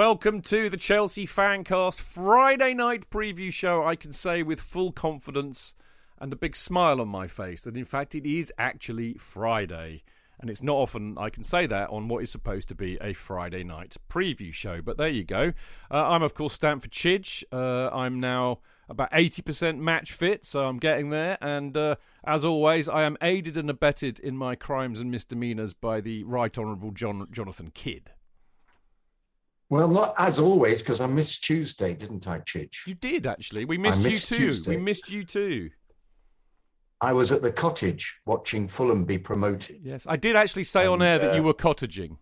Welcome to the Chelsea Fancast Friday night preview show. I can say with full confidence and a big smile on my face that in fact it is actually Friday. And it's not often I can say that on what is supposed to be a Friday night preview show. But there you go. Uh, I'm, of course, Stamford Chidge. Uh, I'm now about 80% match fit, so I'm getting there. And uh, as always, I am aided and abetted in my crimes and misdemeanours by the Right Honourable John, Jonathan Kidd. Well, not as always, because I missed Tuesday, didn't I, Chidge? You did actually. We missed, missed you too. Tuesday. We missed you too. I was at the cottage watching Fulham be promoted. Yes, I did actually say on And, air that uh, you were cottaging.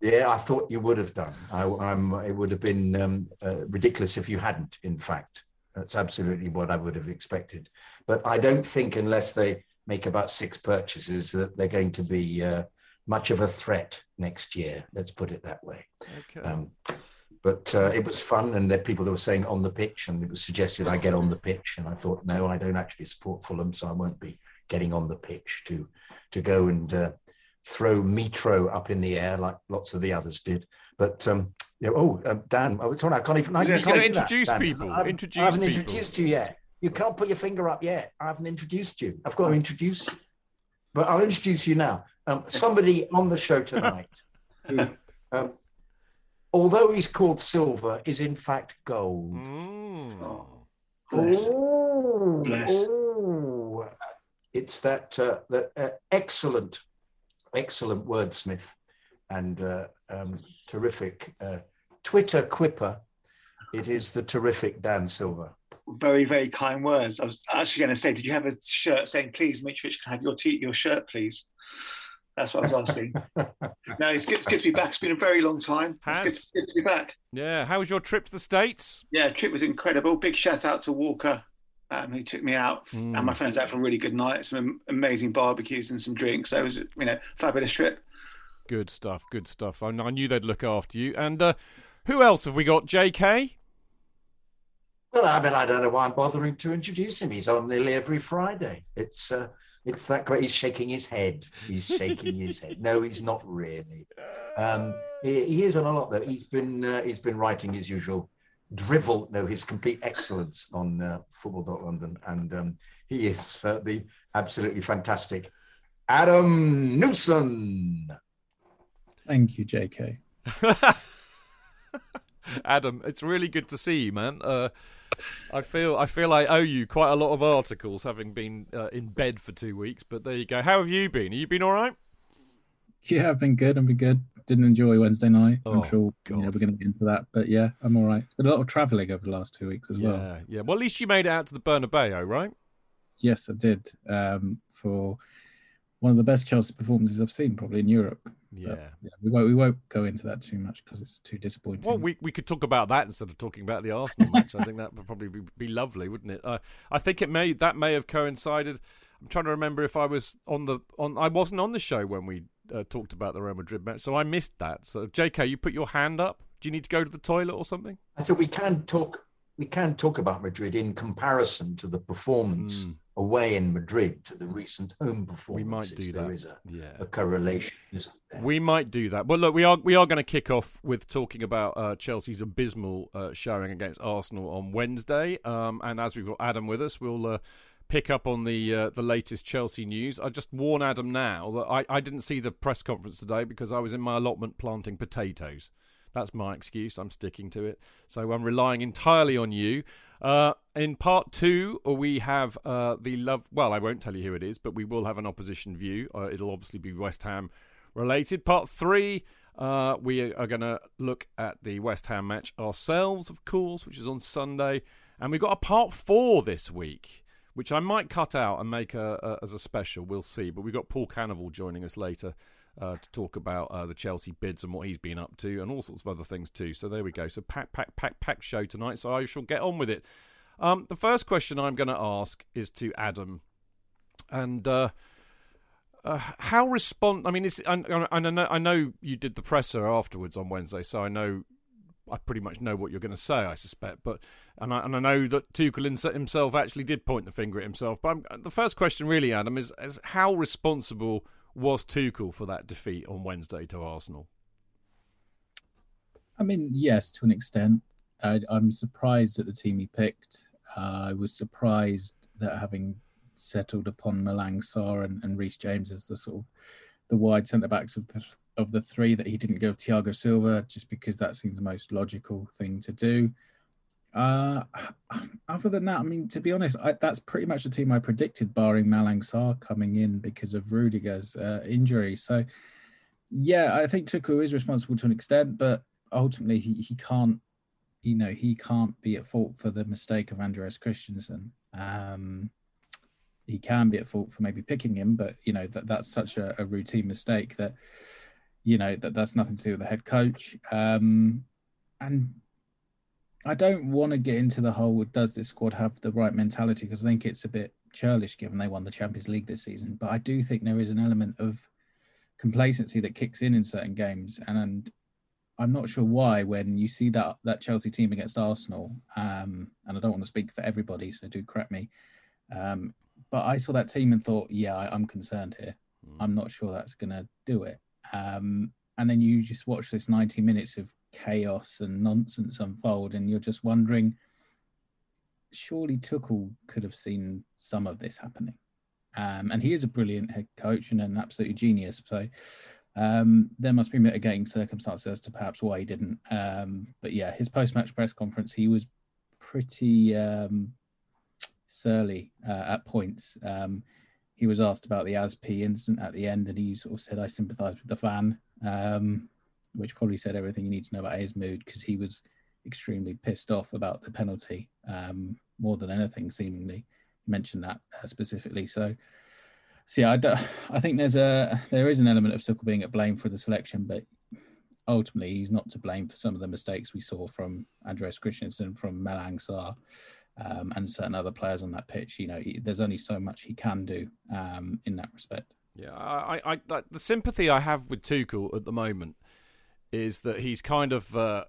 Yeah, I thought you would have done. I, I'm, it would have been um, uh, ridiculous if you hadn't, in fact. That's absolutely what I would have expected. But I don't think, unless they make about six purchases, that they're going to be uh, much of a threat next year. Let's put it that way. Okay. Um, but uh, it was fun, and there people that were saying on the pitch, and it was suggested I get on the pitch, and I thought, no, I don't actually support Fulham, so I won't be getting on the pitch to to go and uh, throw Metro up in the air like lots of the others did. But um, you know, oh, um, Dan, I was talking. I can't even. I You're can't gonna that, introduce people, I haven't- introduce I haven't people. introduced you yet. You can't put your finger up yet. I haven't introduced you. I've got to introduce you. But I'll introduce you now. Um, somebody on the show tonight who, um, although he's called silver, is in fact gold. Mm. Bless. Oh, Bless. oh. It's that uh, that uh, excellent, excellent wordsmith and uh, um, terrific uh, Twitter quipper. It is the terrific Dan Silver. Very, very kind words. I was actually going to say, did you have a shirt saying, please, Mitrovic, can I have your, t- your shirt, please? That's what I was asking. no, it's good, it's good to be back. It's been a very long time. It's good, Has. good to be back. Yeah. How was your trip to the States? Yeah, trip was incredible. Big shout out to Walker, um, who took me out Mm. and my friends out for a really good night. Some amazing barbecues and some drinks. So it was, you know, fabulous trip. Good stuff. Good stuff. I, I knew they'd look after you. And uh, who else have we got? J.K. Well, I mean, I don't know why I'm bothering to introduce him. He's on nearly every Friday. It's uh, it's that great. He's shaking his head. He's shaking his head. No, he's not really. Um, he, he is on a lot though. He's been uh, he's been writing his usual drivel, no, his complete excellence on uh, Football.London, and um, he is uh, the absolutely fantastic Adam Newson. Thank you, JK. Adam, it's really good to see you, man. Uh, I feel I feel I owe you quite a lot of articles, having been uh, in bed for two weeks. But there you go. How have you been? Have you been all right? Yeah, I've been good. I've been good. Didn't enjoy Wednesday night. Oh, I'm sure you know, we're going to get into that. But yeah, I'm all right. Been a lot of travelling over the last two weeks as yeah, well. yeah. Well, at least you made it out to the Bernabeu, right? Yes, I did. Um, for one of the best Chelsea performances I've seen probably in Europe. Yeah. But, yeah, we won't we won't go into that too much because it's too disappointing. Well, we, we could talk about that instead of talking about the Arsenal match. I think that would probably be, be lovely, wouldn't it? Uh, I think it may that may have coincided. I'm trying to remember if I was on the on. I wasn't on the show when we uh, talked about the Real Madrid match, so I missed that. So, J.K., you put your hand up. Do you need to go to the toilet or something? I said we can talk. We can talk about Madrid in comparison to the performance Mm. Away in Madrid to the recent home performances. We might do There that. is a, Yeah. a correlation? We might do that. Well, look, we are we are going to kick off with talking about uh, Chelsea's abysmal uh, showing against Arsenal on Wednesday. Um, and as we've got Adam with us, we'll uh, pick up on the uh, the latest Chelsea news. I just warn Adam now that I, I didn't see the press conference today because I was in my allotment planting potatoes. That's my excuse. I'm sticking to it. So I'm relying entirely on you. Uh, in part two, uh, we have uh, the love. Well, I won't tell you who it is, but we will have an opposition view. Uh, it'll obviously be West Ham related. Part three, uh, we are going to look at the West Ham match ourselves, of course, which is on Sunday. And we've got a part four this week, which I might cut out and make a, a, as a special. We'll see. But we've got Paul Canoville joining us later uh, to talk about uh, the Chelsea bids and what he's been up to and all sorts of other things too. So there we go. So pack, pack, pack, pack show tonight. So I shall get on with it. Um, the first question I'm going to ask is to Adam, and uh, uh, how respond? I mean, it's, and I know I know you did the presser afterwards on Wednesday, so I know I pretty much know what you're going to say. I suspect, but and I, and I know that Tuchel himself actually did point the finger at himself. But I'm, the first question, really, Adam, is, is how responsible was Tuchel for that defeat on Wednesday to Arsenal? I mean, yes, to an extent. I, I'm surprised at the team he picked. Uh, I was surprised that having settled upon Malang Sarr and, and James as the sort of the wide centre backs of the of the three, that he didn't go Thiago Silva just because that seems the most logical thing to do. Uh, other than that, I mean, to be honest, I, that's pretty much the team I predicted, barring Malang Sarr coming in because of Rudiger's uh, injury. So, yeah, I think Tuchel is responsible to an extent, but ultimately he, he can't you know he can't be at fault for the mistake of Andreas Christensen. Um, he can be at fault for maybe picking him, but you know that that's such a, a routine mistake that you know that that's nothing to do with the head coach. Um, and I don't want to get into the whole does this squad have the right mentality because I think it's a bit churlish given they won the Champions League this season. But I do think there is an element of complacency that kicks in in certain games, and, and I'm not sure why when you see that that Chelsea team against Arsenal, um, and I don't want to speak for everybody, so do correct me. Um, but I saw that team and thought, yeah, I, I'm concerned here. I'm not sure that's going to do it. Um, and then you just watch this 90 minutes of chaos and nonsense unfold, and you're just wondering, surely Tuchel could have seen some of this happening. Um, and he is a brilliant head coach and an absolute genius. So um, there must be mitigating circumstances as to perhaps why he didn't. Um, but yeah, his post-match press conference, he was pretty um, surly uh, at points. Um, he was asked about the Azpi incident at the end, and he sort of said, "I sympathise with the fan," um, which probably said everything you need to know about his mood because he was extremely pissed off about the penalty um, more than anything. Seemingly, mentioned that uh, specifically. So so yeah, I, do, I think there's a there is an element of Tuchel being at blame for the selection, but ultimately he's not to blame for some of the mistakes we saw from Andreas Christensen, from Malang Sarr, um, and certain other players on that pitch. You know, he, there's only so much he can do um, in that respect. Yeah, I, I, I, the sympathy I have with Tuchel at the moment is that he's kind of uh,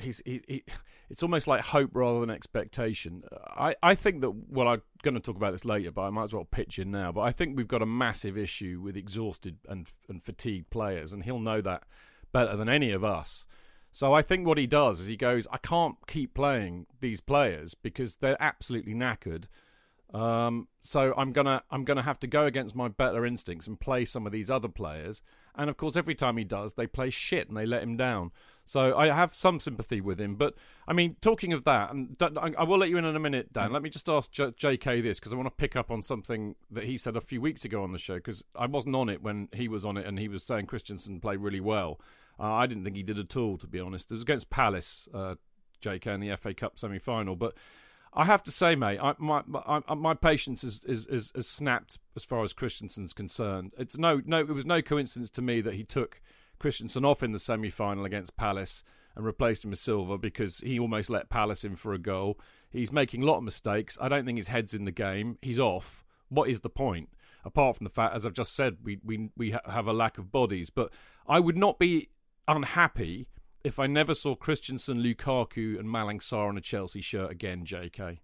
he's he, he, it's almost like hope rather than expectation. I, I think that well, I'm going to talk about this later, but I might as well pitch in now. But I think we've got a massive issue with exhausted and and fatigued players, and he'll know that better than any of us. So I think what he does is he goes, I can't keep playing these players because they're absolutely knackered. Um, so I'm gonna I'm gonna have to go against my better instincts and play some of these other players. And of course, every time he does, they play shit and they let him down. So I have some sympathy with him. But I mean, talking of that, and I will let you in in a minute, Dan. Let me just ask J- J.K. this because I want to pick up on something that he said a few weeks ago on the show because I wasn't on it when he was on it and he was saying Christensen played really well. Uh, I didn't think he did at all, to be honest. It was against Palace, uh, J.K. in the FA Cup semi-final, but. I have to say, mate, I, my my, my patience is, is, is, is snapped as far as Christensen's concerned. It's no no it was no coincidence to me that he took Christensen off in the semi final against Palace and replaced him with Silva because he almost let Palace in for a goal. He's making a lot of mistakes. I don't think his head's in the game. He's off. What is the point? Apart from the fact, as I've just said, we we we have a lack of bodies. But I would not be unhappy if I never saw Christensen, Lukaku, and Malang Sarr on a Chelsea shirt again, JK?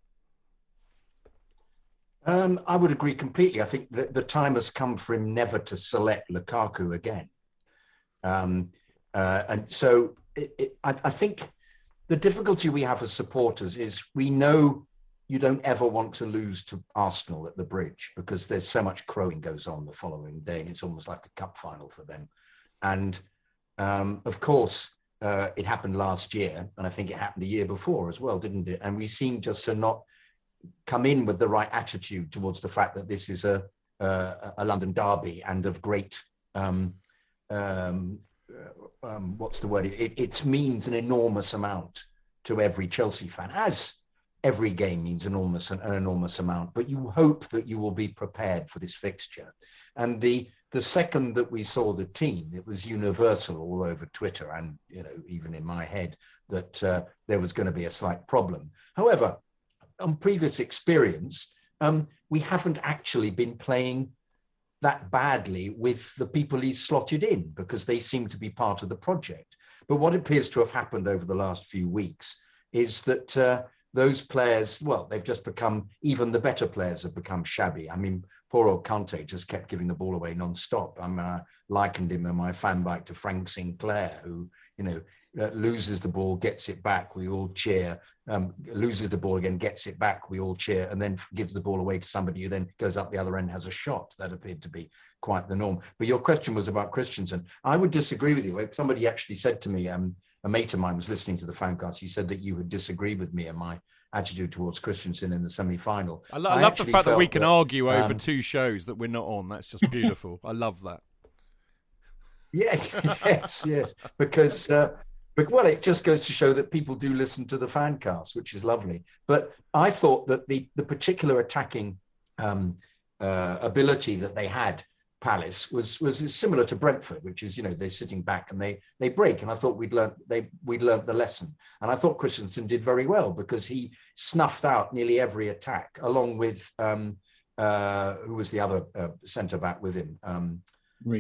Um, I would agree completely. I think that the time has come for him never to select Lukaku again. Um, uh, and so it, it, I, I, think the difficulty we have as supporters is we know you don't ever want to lose to Arsenal at the bridge because there's so much crowing goes on the following day. And it's almost like a cup final for them. And um, of course, uh, it happened last year, and I think it happened a year before as well, didn't it? And we seem just to not come in with the right attitude towards the fact that this is a a, a London derby and of great um, um, uh, um, what's the word? It, it means an enormous amount to every Chelsea fan, as every game means enormous an, enormous amount. But you hope that you will be prepared for this fixture, and the the second that we saw the team, it was universal all over Twitter and you know even in my head that uh, there was going to be a slight problem. However, on previous experience, um, we haven't actually been playing that badly with the people he's slotted in because they seem to be part of the project. But what appears to have happened over the last few weeks is that uh, those players, well, they've just become, even the better players have become shabby. I mean, poor old Kante just kept giving the ball away non-stop. I'm uh, likened him in my fan bike to Frank Sinclair, who, you know, uh, loses the ball, gets it back, we all cheer. Um, loses the ball again, gets it back, we all cheer, and then gives the ball away to somebody who then goes up the other end, has a shot. That appeared to be quite the norm. But your question was about Christensen. I would disagree with you. Somebody actually said to me, um, a mate of mine was listening to the fancast. He said that you would disagree with me and my attitude towards Christensen in the semi-final. I, lo- I, I love the fact that we can that, argue over um, two shows that we're not on. That's just beautiful. I love that. Yeah, yes, yes, because. Uh, but well, it just goes to show that people do listen to the fan cast, which is lovely. But I thought that the the particular attacking um, uh, ability that they had Palace was was similar to Brentford, which is you know they're sitting back and they they break. And I thought we'd learned they we'd learned the lesson. And I thought Christensen did very well because he snuffed out nearly every attack, along with um, uh, who was the other uh, centre back with him. Um,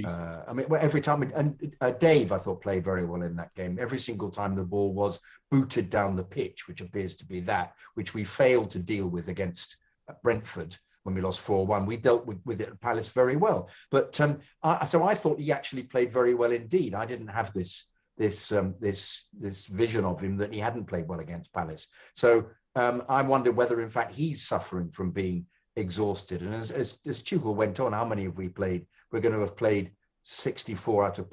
uh, I mean, every time, and uh, Dave, I thought played very well in that game. Every single time the ball was booted down the pitch, which appears to be that, which we failed to deal with against Brentford when we lost 4 1. We dealt with, with it at Palace very well. But um, I, so I thought he actually played very well indeed. I didn't have this this um, this this vision of him that he hadn't played well against Palace. So um, I wonder whether, in fact, he's suffering from being exhausted. And as, as, as Tuchel went on, how many have we played? We're going to have played 64 out of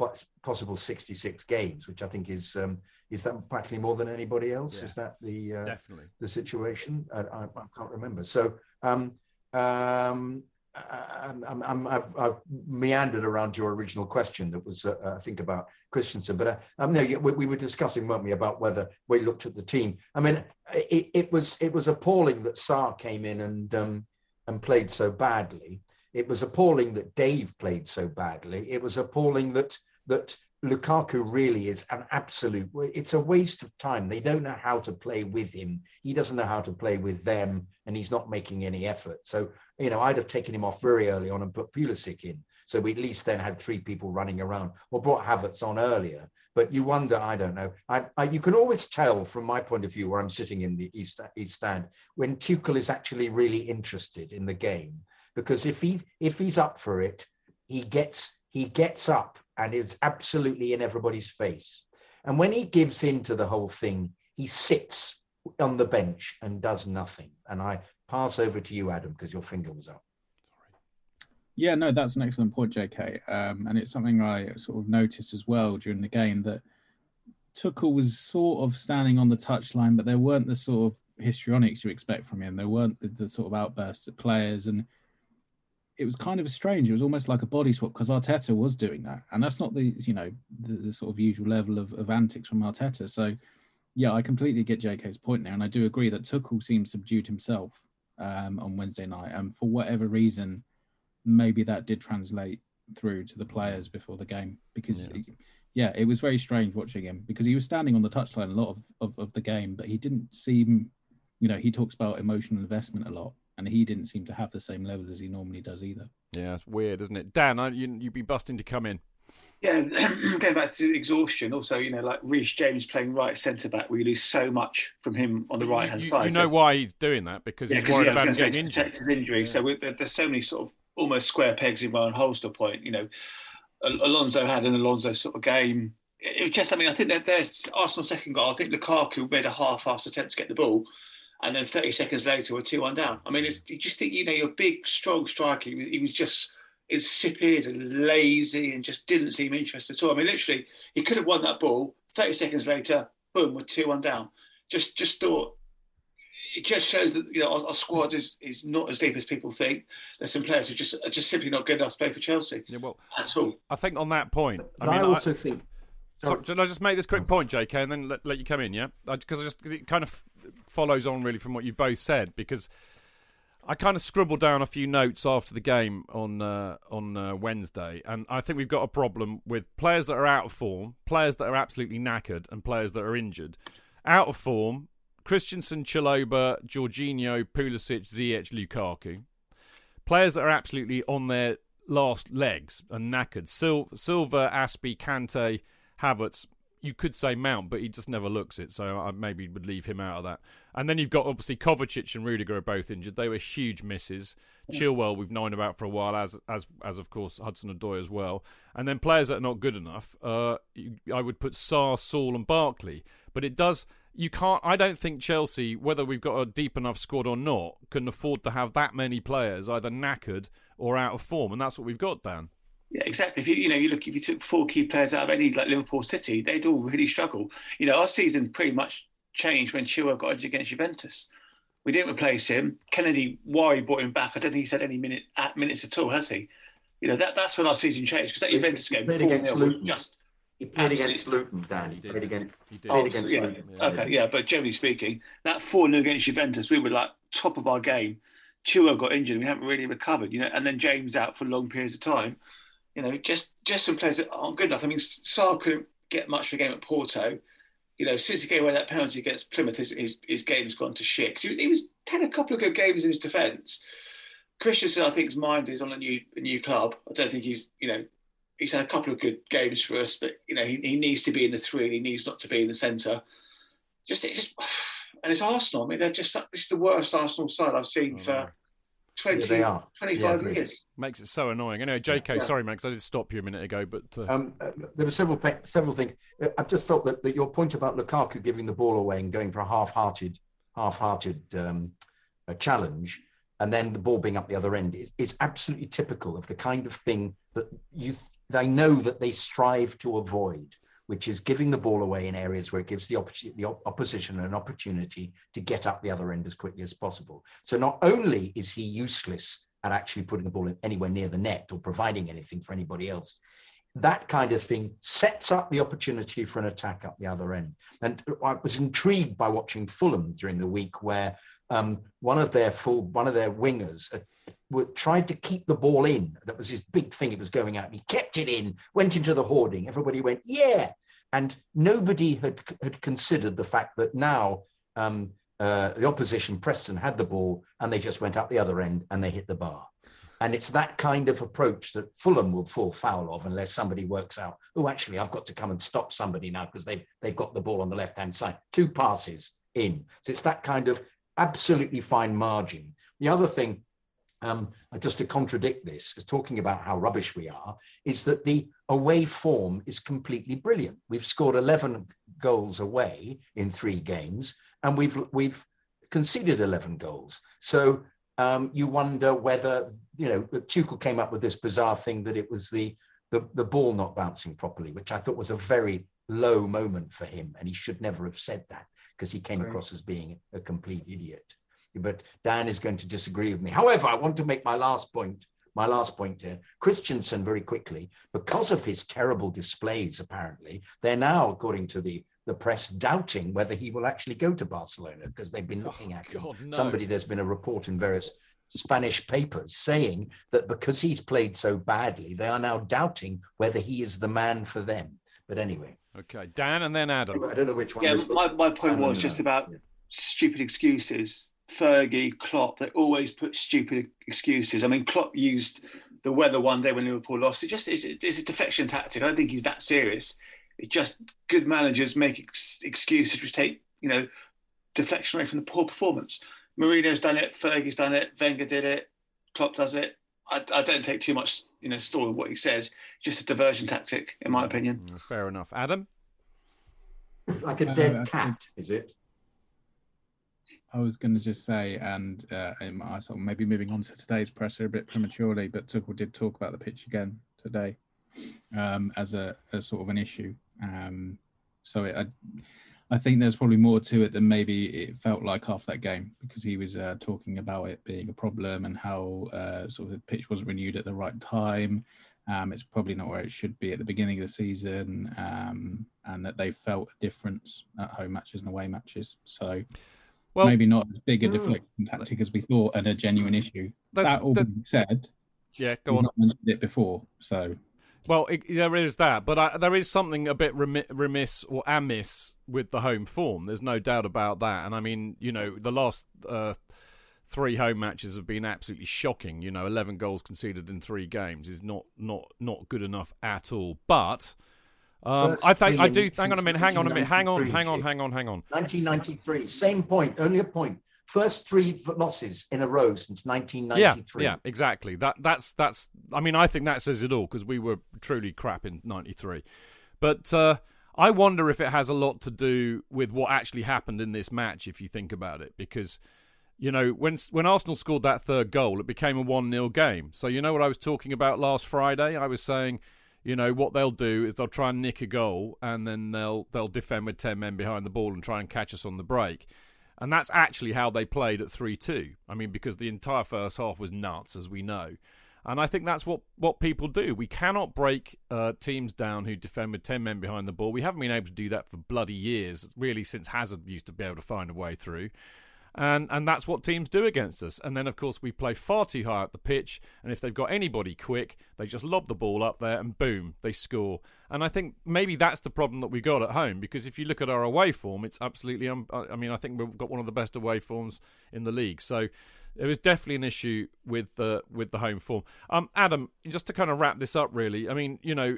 possible 66 games, which I think is um, is that practically more than anybody else? Yeah, is that the uh, definitely the situation? I, I, I can't remember. So um, um, I've, I've, meandered around your original question that was, uh, I think, about Christensen. But uh, um, no, we, we, were discussing, weren't we, about whether we looked at the team. I mean, it, it was it was appalling that Sarr came in and um, and played so badly. It was appalling that Dave played so badly. It was appalling that that Lukaku really is an absolute. It's a waste of time. They don't know how to play with him. He doesn't know how to play with them, and he's not making any effort. So you know, I'd have taken him off very early on and put Pulisic in. So we at least then had three people running around, or brought Havertz on earlier. But you wonder, I don't know. I, I, you can always tell from my point of view, where I'm sitting in the east, east stand, when Tuchel is actually really interested in the game, because if he if he's up for it, he gets he gets up and it's absolutely in everybody's face. And when he gives in to the whole thing, he sits on the bench and does nothing. And I pass over to you, Adam, because your finger was up. Yeah, no, that's an excellent point, JK. Um, and it's something I sort of noticed as well during the game that Tuchel was sort of standing on the touchline, but there weren't the sort of histrionics you expect from him. There weren't the, the sort of outbursts at players. And it was kind of strange. It was almost like a body swap because Arteta was doing that, and that's not the you know the, the sort of usual level of, of antics from Arteta. So Yeah, I completely get JK's point there, and I do agree that Tuchel seems subdued himself um, on Wednesday night, and for whatever reason, maybe that did translate through to the players before the game because. Yeah. It, yeah, it was very strange watching him because he was standing on the touchline a lot of, of, of the game, but he didn't seem, you know, he talks about emotional investment a lot and he didn't seem to have the same level as he normally does either. Yeah, it's weird, isn't it? Dan, you, you'd be busting to come in. Yeah, going back to exhaustion, also, you know, like Reece James playing right centre back, we lose so much from him on the right hand side. You know so, why he's doing that because yeah, he's worried about getting injured. His injury. Yeah. So there's so many sort of almost square pegs in one hole to point. You know, Alonso had an Alonso sort of game. It was just, I mean, I think that there's Arsenal second goal. I think Lukaku made a half-assed attempt to get the ball, and then 30 seconds later we're two one down. I mean, it's, you just think you know you're a big, strong striker. He, he was just insipid and lazy and just didn't seem interested at all. I mean, literally, he could have won that ball. 30 seconds later, boom, we're two one down. Just just thought it just shows that you know our, our, squad is, is not as deep as people think. There's some players who just are just simply not good enough to play for Chelsea. Yeah, well, at all. I think on that point, I, mean, I also I, think. So, should I just make this quick point, JK, and then let, let you come in? Yeah, because I, I just it kind of follows on really from what you both said because I kind of scribbled down a few notes after the game on uh, on uh, Wednesday, and I think we've got a problem with players that are out of form, players that are absolutely knackered, and players that are injured. Out of form, Christensen, Chalobah, Jorginho, Pulisic, Ziyech, Lukaku. Players that are absolutely on their last legs and knackered. Sil- Silva, Azpi, Kante, Havertz, you could say Mount, but he just never looks it, so I maybe would leave him out of that. And then you've got obviously Kovacic and Rudiger are both injured. They were huge misses. Chilwell we've known about for a while, as as as of course Hudson and Odoi as well. And then players that are not good enough. Uh, I would put Sarr, Saul, and Barkley. But it does. You can't. I don't think Chelsea, whether we've got a deep enough squad or not, can afford to have that many players either knackered or out of form, and that's what we've got, Dan. Yeah, exactly. If you you know you look if you took four key players out of any like Liverpool City, they'd all really struggle. You know, our season pretty much changed when Chilwell got injured against Juventus. We didn't replace him. Kennedy, why brought him back? I don't think he's had any minute at minutes at all, has he? You know that that's when our season changed because that Juventus game played against Luton. just he played against Luton, Dan. He, played against, he did. Played against yeah. Luton. Okay, yeah, but generally speaking, that 4 0 against Juventus, we were like top of our game. Chua got injured, we haven't really recovered, you know, and then James out for long periods of time you know, just just some players that aren't good enough. I mean, Sarr couldn't get much for a game at Porto. You know, since he gave away that penalty against Plymouth, his, his, his game's gone to shit. He was, he was had a couple of good games in his defence. Christensen, I think, his mind is on a new a new club. I don't think he's, you know, he's had a couple of good games for us, but you know, he, he needs to be in the three and he needs not to be in the centre. Just, it just, and it's Arsenal. I mean, they're just this is the worst Arsenal side I've seen oh, for 20, yeah, 25 yeah, years. Makes it so annoying. Anyway, JK, yeah. sorry, Max, I did stop you a minute ago, but. Uh... Um, uh, there were several several things. Uh, I just felt that, that your point about Lukaku giving the ball away and going for a half hearted, half hearted um, challenge, and then the ball being up the other end is, is absolutely typical of the kind of thing that you th- they know that they strive to avoid which is giving the ball away in areas where it gives the, the op- opposition an opportunity to get up the other end as quickly as possible. So not only is he useless at actually putting the ball anywhere near the net or providing anything for anybody else, that kind of thing sets up the opportunity for an attack up the other end. And I was intrigued by watching Fulham during the week, where um, one of their full, one of their wingers uh, tried to keep the ball in. That was his big thing. It was going out. He kept it in, went into the hoarding. Everybody went, yeah. And nobody had, had considered the fact that now um, uh, the opposition, Preston, had the ball and they just went up the other end and they hit the bar. And it's that kind of approach that Fulham will fall foul of unless somebody works out, oh, actually, I've got to come and stop somebody now because they've, they've got the ball on the left hand side. Two passes in. So it's that kind of absolutely fine margin. The other thing, um, just to contradict this, is talking about how rubbish we are, is that the away form is completely brilliant. We've scored 11 goals away in three games, and we've we've conceded 11 goals. So um, you wonder whether you know Tuchel came up with this bizarre thing that it was the, the the ball not bouncing properly, which I thought was a very low moment for him, and he should never have said that because he came right. across as being a complete idiot. But Dan is going to disagree with me. However, I want to make my last point. My last point here, Christensen, very quickly, because of his terrible displays, apparently, they're now, according to the the press doubting whether he will actually go to Barcelona because they've been oh, looking at him. Somebody, there's been a report in various Spanish papers saying that because he's played so badly, they are now doubting whether he is the man for them. But anyway. Okay, Dan and then Adam. I don't know which one. Yeah, my, my point was just about stupid excuses. Fergie, Klopp, they always put stupid excuses. I mean, Klopp used the weather one day when Liverpool lost. It just it's, it's a deflection tactic. I don't think he's that serious. It's just good managers make ex- excuses which take you know deflection away from the poor performance. Mourinho's done it, Fergie's done it, Wenger did it, Klopp does it. I, I don't take too much you know story of what he says. Just a diversion tactic, in my opinion. Fair enough, Adam. Like a dead uh, cat, is it? I was going to just say, and uh, I thought maybe moving on to today's presser a bit prematurely, but Tuchel did talk about the pitch again today um, as a as sort of an issue. Um, so it, I, I think there's probably more to it than maybe it felt like after that game because he was uh, talking about it being a problem and how uh, sort of the pitch wasn't renewed at the right time. Um, it's probably not where it should be at the beginning of the season, um, and that they felt a difference at home matches and away matches. So well, maybe not as big a hmm. deflection tactic as we thought and a genuine issue. That all being said, yeah, go on. Not mentioned it before, so well, it, there is that, but I, there is something a bit remiss or amiss with the home form. There's no doubt about that. And I mean, you know, the last uh, three home matches have been absolutely shocking. You know, 11 goals conceded in three games is not not not good enough at all. But um, I think I do. Hang on a minute. Hang on a minute. Hang on. Hang on. Hang on. Hang on. 1993. Same point. Only a point. First three losses in a row since 1993. Yeah, yeah, exactly. That that's that's. I mean, I think that says it all because we were truly crap in '93. But uh, I wonder if it has a lot to do with what actually happened in this match. If you think about it, because you know when when Arsenal scored that third goal, it became a one 0 game. So you know what I was talking about last Friday. I was saying you know what they'll do is they'll try and nick a goal and then they'll they'll defend with 10 men behind the ball and try and catch us on the break and that's actually how they played at 3-2 i mean because the entire first half was nuts as we know and I think that's what, what people do. We cannot break uh, teams down who defend with 10 men behind the ball. We haven't been able to do that for bloody years, really, since Hazard used to be able to find a way through and and that's what teams do against us. And then of course we play far too high up the pitch, and if they've got anybody quick, they just lob the ball up there and boom, they score. And I think maybe that's the problem that we got at home because if you look at our away form, it's absolutely. Um, I mean, I think we've got one of the best away forms in the league. So there is definitely an issue with the with the home form. Um, Adam, just to kind of wrap this up, really. I mean, you know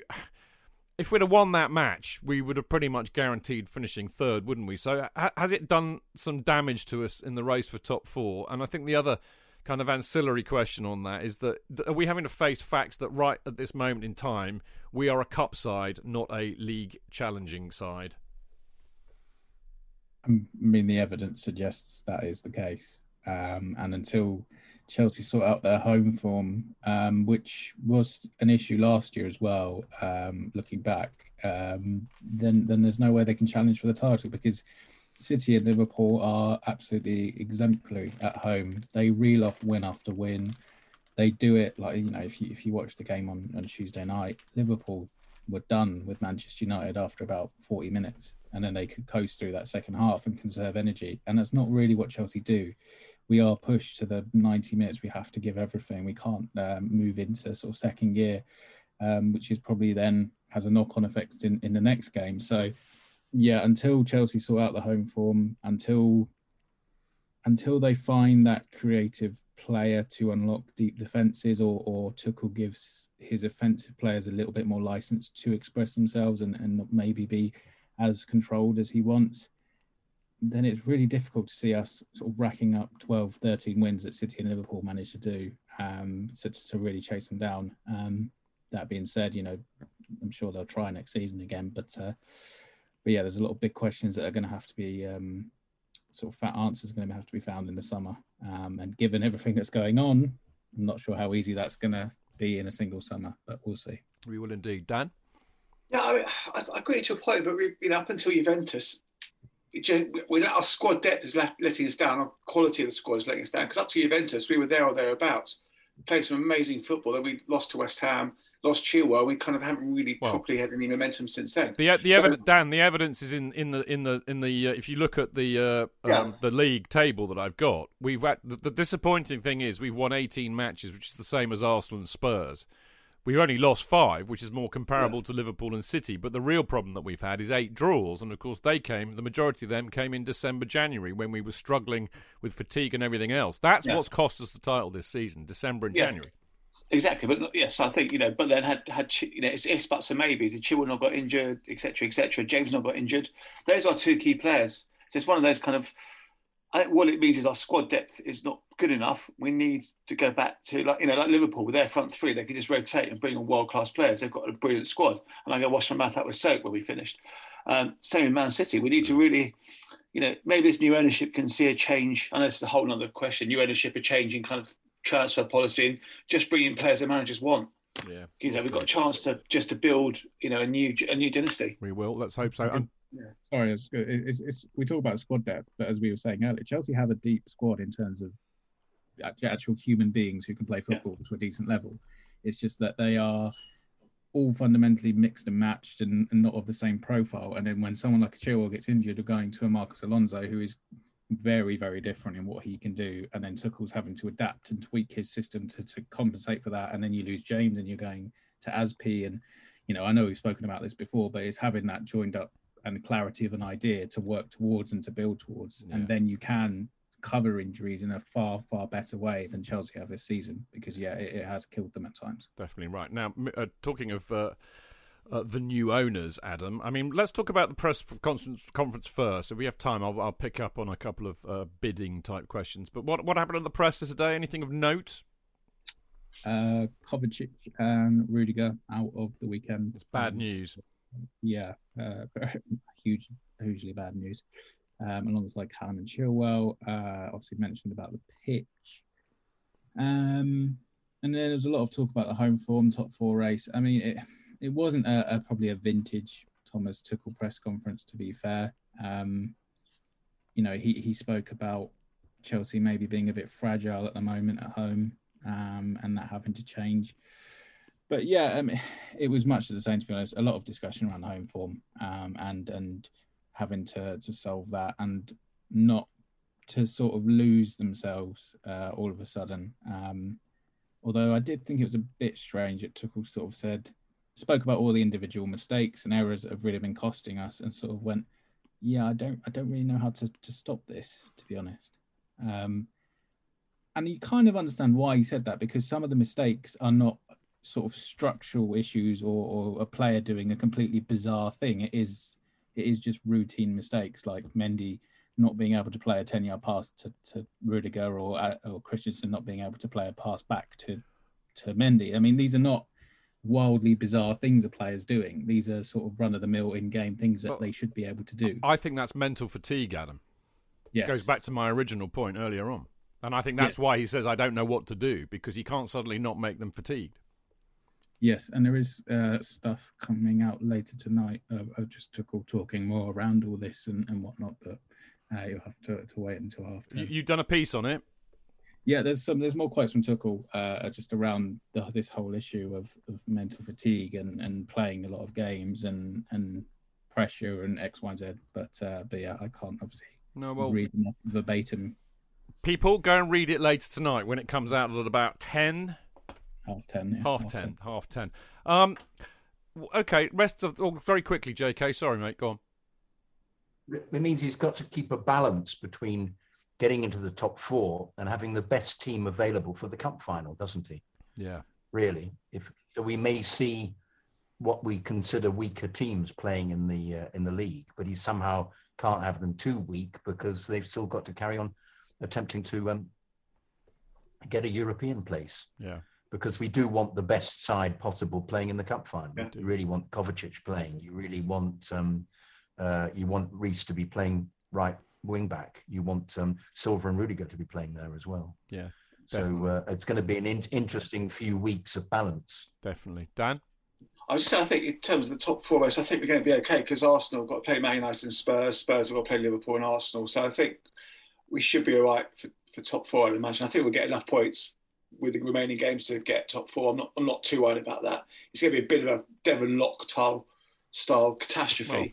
if we'd have won that match, we would have pretty much guaranteed finishing third, wouldn't we? So ha- has it done some damage to us in the race for top four? And I think the other kind of ancillary question on that is that are we having to face facts that right at this moment in time we are a cup side, not a league challenging side? I mean, the evidence suggests that is the case. Um, and until Chelsea sort out their home form, um, which was an issue last year as well. Um, looking back, um, then then there's no way they can challenge for the title because City and Liverpool are absolutely exemplary at home. They reel off win after win. They do it like you know if you if you watch the game on on Tuesday night, Liverpool were done with Manchester United after about 40 minutes, and then they could coast through that second half and conserve energy. And that's not really what Chelsea do we are pushed to the 90 minutes. We have to give everything. We can't um, move into sort of second gear, um, which is probably then has a knock on effect in, in the next game. So, yeah, until Chelsea sort out the home form, until until they find that creative player to unlock deep defenses, or or Tuchel gives his offensive players a little bit more license to express themselves and and maybe be as controlled as he wants then it's really difficult to see us sort of racking up 12, 13 wins that City and Liverpool managed to do um, to, to really chase them down. Um, that being said, you know, I'm sure they'll try next season again, but uh, but yeah, there's a lot of big questions that are going to have to be um, sort of fat answers going to have to be found in the summer. Um, and given everything that's going on, I'm not sure how easy that's going to be in a single summer, but we'll see. We will indeed, Dan. Yeah, I, mean, I, I agree to a point, but we, you know, up until Juventus, we let our squad depth is letting us down. Our quality of the squad is letting us down. Because up to Juventus, we were there or thereabouts. Played some amazing football. Then we lost to West Ham. lost Chilwell, we kind of haven't really well, properly had any momentum since then. The the so, evidence, Dan, the evidence is in, in the in the in the uh, if you look at the uh, yeah. um, the league table that I've got, we've had, the, the disappointing thing is we've won 18 matches, which is the same as Arsenal and Spurs. We've only lost five, which is more comparable yeah. to Liverpool and City. But the real problem that we've had is eight draws, and of course they came. The majority of them came in December, January, when we were struggling with fatigue and everything else. That's yeah. what's cost us the title this season, December and yeah. January. Exactly, but yes, I think you know. But then had had you know, it's ifs, buts, and maybes. If Chilwell not got injured, etc., etc. James not got injured. Those are two key players. So it's one of those kind of I think what it means is our squad depth is not good enough. We need to go back to like you know like Liverpool with their front three, they can just rotate and bring on world class players. They've got a brilliant squad, and I go wash my mouth out with soap when we finished. Um, same in Man City. We need to really, you know, maybe this new ownership can see a change. I know it's a whole other question. New ownership, a change in kind of transfer policy, and just bringing players that managers want. Yeah, you know, we've got a chance to just to build, you know, a new a new dynasty. We will. Let's hope so. Yeah. Sorry, it's, it's, it's, we talk about squad depth, but as we were saying earlier, Chelsea have a deep squad in terms of actual human beings who can play football yeah. to a decent level. It's just that they are all fundamentally mixed and matched and, and, not of the same profile. And then when someone like a Chilwell gets injured, you're going to a Marcus Alonso who is very, very different in what he can do. And then Tuchel's having to adapt and tweak his system to, to compensate for that. And then you lose James and you're going to Azpi. And, you know, I know we've spoken about this before, but it's having that joined up and clarity of an idea to work towards and to build towards. Yeah. And then you can cover injuries in a far, far better way than Chelsea have this season because, yeah, it, it has killed them at times. Definitely right. Now, uh, talking of. Uh, uh, the new owners, Adam. I mean, let's talk about the press conference, conference first. If we have time, I'll, I'll pick up on a couple of uh, bidding type questions. But what what happened at the press today? Anything of note? Uh, Kovacic and Rudiger out of the weekend. It's bad news yeah, uh, huge, hugely bad news. Um, alongside Callum and Chilwell, uh, obviously mentioned about the pitch. Um, and then there's a lot of talk about the home form, top four race. I mean, it, it wasn't a, a probably a vintage Thomas Tuchel press conference, to be fair. Um, you know, he, he spoke about Chelsea maybe being a bit fragile at the moment at home um, and that having to change but yeah, it was much the same. To be honest, a lot of discussion around home form um, and and having to to solve that and not to sort of lose themselves uh, all of a sudden. Um, although I did think it was a bit strange that Tuchel sort of said spoke about all the individual mistakes and errors that have really been costing us, and sort of went, "Yeah, I don't, I don't really know how to to stop this, to be honest." Um, and you kind of understand why he said that because some of the mistakes are not sort of structural issues or, or a player doing a completely bizarre thing. It is it is just routine mistakes like Mendy not being able to play a 10 yard pass to, to Rudiger or uh, or Christensen not being able to play a pass back to to Mendy. I mean, these are not wildly bizarre things a player's doing. These are sort of run of the mill in game things that well, they should be able to do. I think that's mental fatigue, Adam. Yes. It goes back to my original point earlier on. And I think that's yeah. why he says I don't know what to do because he can't suddenly not make them fatigued. Yes, and there is uh, stuff coming out later tonight. Uh, I just took all talking more around all this and, and whatnot, but uh, you'll have to, to wait until after. You, have done a piece on it. Yeah, there's some. There's more quotes from Tuchel uh, just around the, this whole issue of, of mental fatigue and, and playing a lot of games and and pressure and X, Y, and Z. But uh, but yeah, I can't obviously no, well, read verbatim. People go and read it later tonight when it comes out at about ten half ten. Yeah, half, half ten, ten, half ten. Um, okay. Rest of oh, very quickly, J.K. Sorry, mate. Go on. It means he's got to keep a balance between getting into the top four and having the best team available for the cup final, doesn't he? Yeah. Really, if so, we may see what we consider weaker teams playing in the uh, in the league, but he somehow can't have them too weak because they've still got to carry on attempting to um, get a European place. Yeah because we do want the best side possible playing in the cup final. Yeah. You really want Kovacic playing. You really want um, uh, you want Reece to be playing right wing back. You want um, Silva and Rudiger to be playing there as well. Yeah. Definitely. So uh, it's going to be an in- interesting few weeks of balance. Definitely, Dan. I was just saying, I think in terms of the top four race, I think we're going to be okay because Arsenal have got to play Man United and Spurs. Spurs have got to play Liverpool and Arsenal. So I think we should be all right for, for top four, I'd imagine. I think we'll get enough points with the remaining games to get top four. I'm not I'm not too worried about that. It's going to be a bit of a Devon Locktal style catastrophe. Well,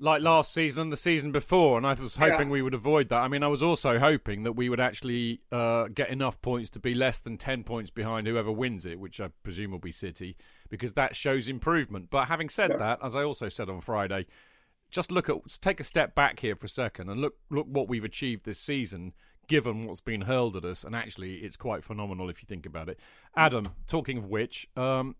like last season and the season before, and I was hoping yeah. we would avoid that. I mean, I was also hoping that we would actually uh, get enough points to be less than 10 points behind whoever wins it, which I presume will be City, because that shows improvement. But having said yeah. that, as I also said on Friday, just look at take a step back here for a second and look look what we've achieved this season given what's been hurled at us and actually it's quite phenomenal if you think about it adam talking of which um,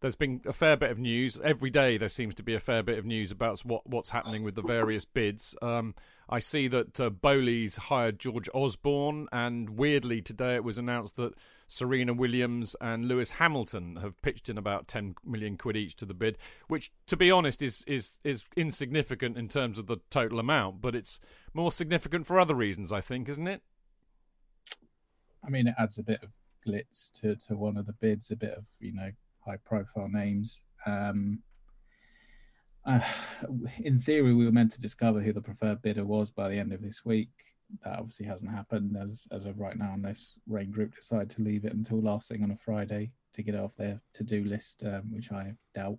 there's been a fair bit of news every day. There seems to be a fair bit of news about what what's happening with the various bids. Um, I see that uh, Boehly's hired George Osborne, and weirdly today it was announced that Serena Williams and Lewis Hamilton have pitched in about 10 million quid each to the bid, which, to be honest, is is is insignificant in terms of the total amount, but it's more significant for other reasons, I think, isn't it? I mean, it adds a bit of glitz to to one of the bids, a bit of you know high profile names. Um, uh, in theory, we were meant to discover who the preferred bidder was by the end of this week. That obviously hasn't happened as as of right now, unless Raine Group decide to leave it until last thing on a Friday to get it off their to do list, um, which I doubt.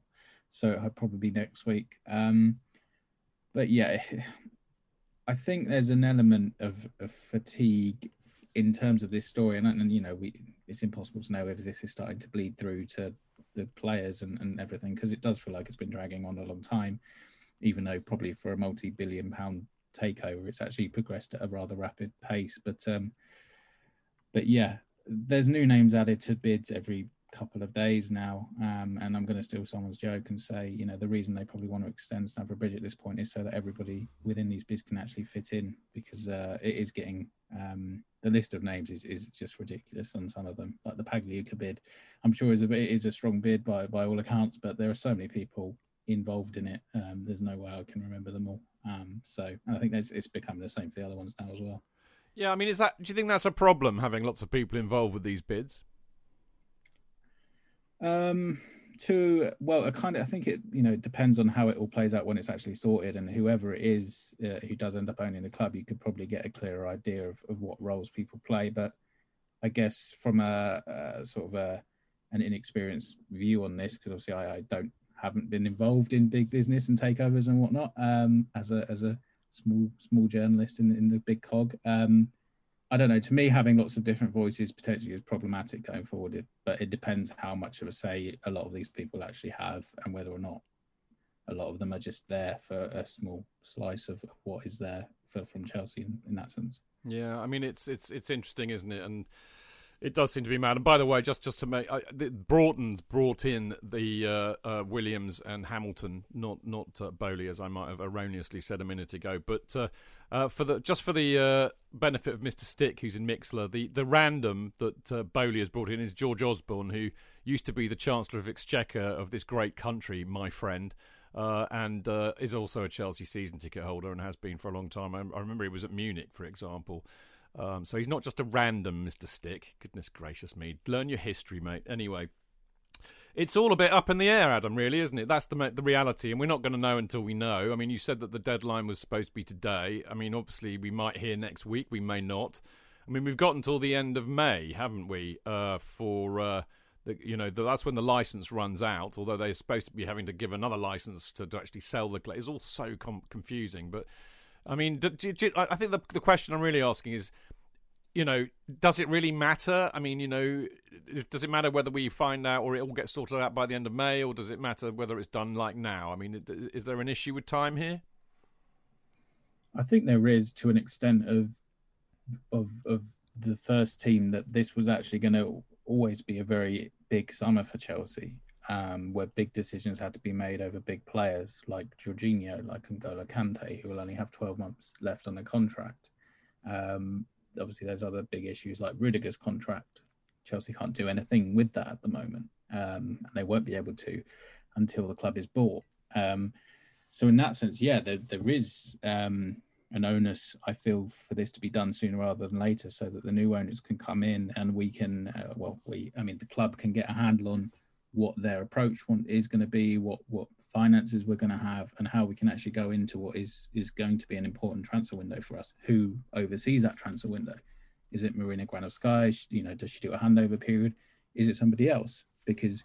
So it'll probably be next week. Um, but yeah, I think there's an element of, of fatigue in terms of this story, and, and you know, we it's impossible to know if this is starting to bleed through to the players and, and everything because it does feel like it's been dragging on a long time, even though probably for a multi-billion pound takeover, it's actually progressed at a rather rapid pace. But um, but yeah, there's new names added to bids every couple of days now. Um, and I'm going to steal someone's joke and say, you know, the reason they probably want to extend Stamford Bridge at this point is so that everybody within these bids can actually fit in because uh, it is getting um, the list of names is, is just ridiculous on some of them. Like the Pagliuca bid, I'm sure is a it is a strong bid by by all accounts, but there are so many people involved in it. Um, there's no way I can remember them all. Um, so I think it's become the same for the other ones now as well. Yeah, I mean, is that? Do you think that's a problem having lots of people involved with these bids? Um, to well, I kind of I think it you know depends on how it all plays out when it's actually sorted, and whoever it is uh, who does end up owning the club, you could probably get a clearer idea of, of what roles people play. But I guess from a, a sort of a an inexperienced view on this, because obviously I, I, don't haven't been involved in big business and takeovers and whatnot um, as a as a small small journalist in in the big cog. Um, I don't know. To me, having lots of different voices potentially is problematic going forward. But it depends how much of a say a lot of these people actually have, and whether or not a lot of them are just there for a small slice of what is there for, from Chelsea in, in that sense. Yeah, I mean it's it's it's interesting, isn't it? And it does seem to be mad. And by the way, just just to make I, the, Broughton's brought in the uh, uh, Williams and Hamilton, not not uh, Boehly, as I might have erroneously said a minute ago. But uh, uh, for the just for the uh, benefit of Mr. Stick, who's in Mixlr, the the random that Boehly has brought in is George Osborne, who used to be the Chancellor of Exchequer of this great country, my friend. Uh, and uh, is also a Chelsea season ticket holder and has been for a long time. I, I remember he was at Munich, for example. Um, so he's not just a random Mr. Stick. Goodness gracious me. Learn your history, mate. Anyway, it's all a bit up in the air, Adam, really, isn't it? That's the, the reality. And we're not going to know until we know. I mean, you said that the deadline was supposed to be today. I mean, obviously, we might hear next week. We may not. I mean, we've got until the end of May, haven't we, uh, for. Uh, the, you know the, that's when the license runs out. Although they're supposed to be having to give another license to, to actually sell the it's all so com- confusing. But I mean, do, do, do, I think the, the question I'm really asking is, you know, does it really matter? I mean, you know, does it matter whether we find out or it all gets sorted out by the end of May, or does it matter whether it's done like now? I mean, is there an issue with time here? I think there is to an extent of of of the first team that this was actually going to always be a very big summer for Chelsea um, where big decisions had to be made over big players like Jorginho, like N'Golo Kante, who will only have 12 months left on the contract. Um, obviously, there's other big issues like Rudiger's contract. Chelsea can't do anything with that at the moment, um, and they won't be able to until the club is bought. Um, so, in that sense, yeah, there, there is um, an onus, I feel, for this to be done sooner rather than later, so that the new owners can come in and we can, uh, well, we, I mean, the club can get a handle on what their approach is going to be, what what finances we're going to have, and how we can actually go into what is is going to be an important transfer window for us. Who oversees that transfer window? Is it Marina Granovskaya? You know, does she do a handover period? Is it somebody else? Because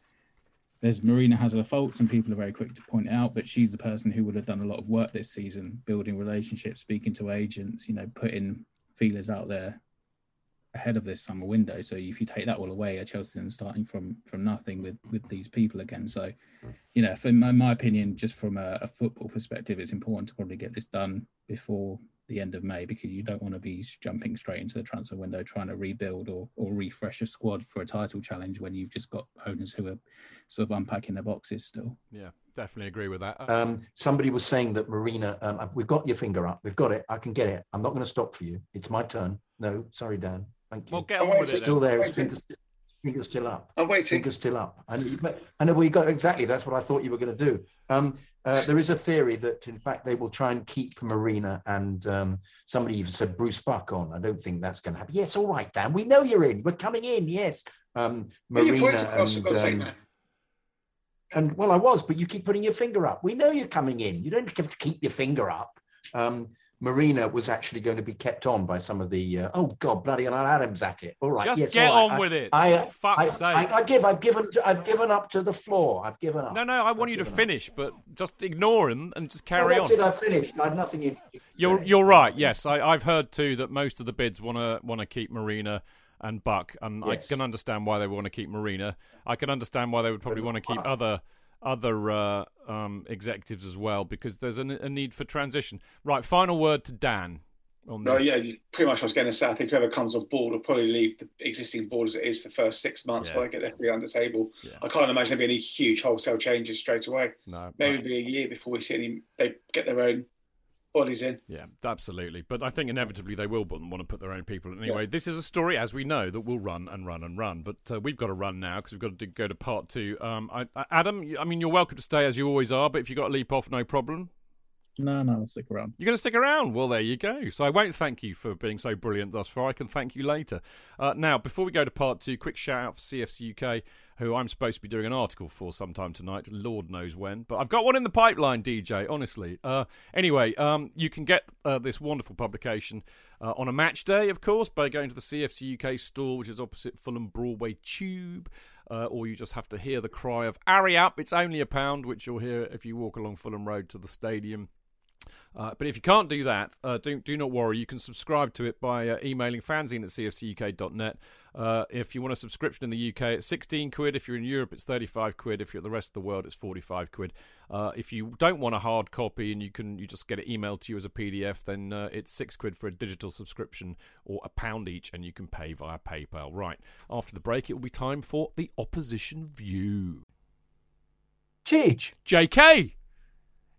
there's Marina has her faults and people are very quick to point out, but she's the person who would have done a lot of work this season, building relationships, speaking to agents, you know, putting feelers out there ahead of this summer window. So if you take that all away, Chelsea and starting from from nothing with with these people again. So, you know, in my, my opinion, just from a, a, football perspective, it's important to probably get this done before the end of May because you don't want to be jumping straight into the transfer window trying to rebuild or, or refresh a squad for a title challenge when you've just got owners who are sort of unpacking their boxes still. Yeah, definitely agree with that. Um, somebody was saying that Marina, um, we've got your finger up. We've got it. I can get it. I'm not going to stop for you. It's my turn. No, sorry, Dan. Thank you. Well, get on with it's it. Still then. there. It's fingers, fingers still up. I'm waiting. Fingers still up. And I know we got exactly. That's what I thought you were going to do. Um, uh, there is a theory that, in fact, they will try and keep Marina and um, somebody even said Bruce Buck on. I don't think that's going to happen. Yes, all right, Dan. We know you're in. We're coming in. Yes, um, Marina and. Um, and well, I was, but you keep putting your finger up. We know you're coming in. You don't have to keep your finger up. Um, Marina was actually going to be kept on by some of the uh, oh god bloody hell Adams at it. All right, just yes, get right. on with it. I, I, Fuck's I, sake. I, I, give. I've given. I've given up to the floor. I've given up. No, no, I want I've you to finish, but just ignore him and just carry that's on. it. I finished. I had nothing. You you're you're right. Yes, I, I've heard too that most of the bids want to want to keep Marina and Buck, and Yes. I can understand why they want to keep Marina. I can understand why they would probably want to keep other other uh, um, executives as well because there's a, a need for transition. Right, final word to Dan on this. No, yeah, you- pretty much. I was going to say. I think whoever comes on board will probably leave the existing board as it is the first six months Yeah. while they get their feet under the table. Yeah. I can't imagine there being any huge wholesale changes straight away. No, Maybe be a year before we see any. They get their own bodies in. Yeah, absolutely. But I think inevitably they will want to put their own people in. Anyway, this is a story, as we know, that will run and run and run. But uh, we've got to run now because we've got to go to part two. Um, I, I, Adam, I mean, you're welcome to stay as you always are, but if you've got to leap off, no problem. No, no, I'll stick around. You're going to stick around? Well, there you go. So I won't thank you for being so brilliant thus far. I can thank you later. Uh, now, before we go to part two, quick shout out for CFC UK, who I'm supposed to be doing an article for sometime tonight. Lord knows when. But I've got one in the pipeline, DJ, honestly. Uh, anyway, um, you can get uh, this wonderful publication uh, on a match day, of course, by going to the CFC UK store, which is opposite Fulham Broadway Tube. Uh, or you just have to hear the cry of "Hurry up! It's only a pound," which you'll hear if you walk along Fulham Road to the stadium. Uh, but if you can't do that, uh, do, do not worry. You can subscribe to it by uh, emailing fanzine at cfcuk.net. Uh, if you want a subscription in the UK, it's 16 quid. If you're in Europe, it's 35 quid. If you're at the rest of the world, it's 45 quid. Uh, if you don't want a hard copy and you can you just get it emailed to you as a PDF, then uh, it's six quid for a digital subscription or a pound each, and you can pay via PayPal. Right. After the break, it will be time for the opposition view. Cheech. JK,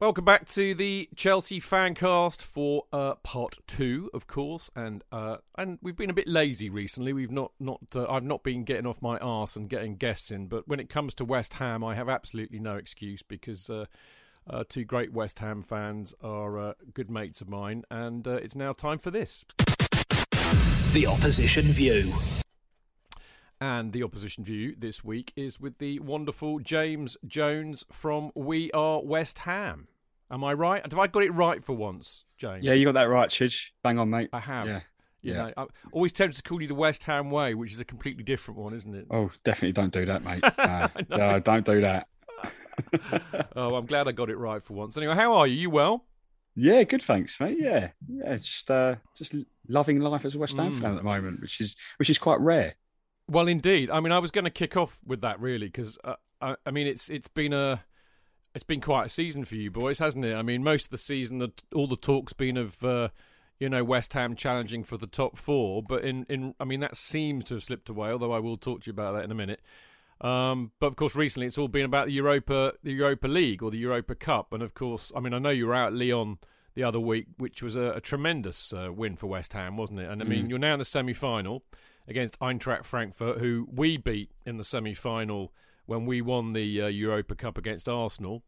Welcome back to the Chelsea Fancast for uh, part two, of course, and uh, and we've been a bit lazy recently. We've not not uh, I've not been getting off my arse and getting guests in, but when it comes to West Ham, I have absolutely no excuse because uh, uh, two great West Ham fans are uh, good mates of mine, and it's now time for this. The opposition view. And the opposition view this week is with the wonderful James Jones from We Are West Ham. Am I right? Have I got it right for once, James? Yeah, you got that right, Chidge. Bang on, mate. I have. Yeah. You yeah. know, I'm always tempted to call you the West Ham way, which is a completely different one, isn't it? Oh, definitely don't do that, mate. No, no don't do that. oh, I'm glad I got it right for once. Anyway, how are you? You well? Yeah, good, thanks, mate. Yeah, yeah, just uh, just loving life as a West Ham mm. fan at the moment, which is which is quite rare. Well, indeed. I mean, I was going to kick off with that really because uh, I, I, mean, it's it's been a it's been quite a season for you boys, hasn't it? I mean, most of the season, the, all the talk's been of uh, you know West Ham challenging for the top four, but in in I mean that seems to have slipped away. Although I will talk to you about that in a minute. Um, but of course, recently it's all been about the Europa, the Europa League or the Europa Cup, and of course, I mean, I know you were out at Lyon the other week, which was a, a tremendous uh, win for West Ham, wasn't it? And I mean, mm. you're now in the semi-final against Eintracht Frankfurt, who we beat in the semi-final when we won the uh, Europa Cup against Arsenal.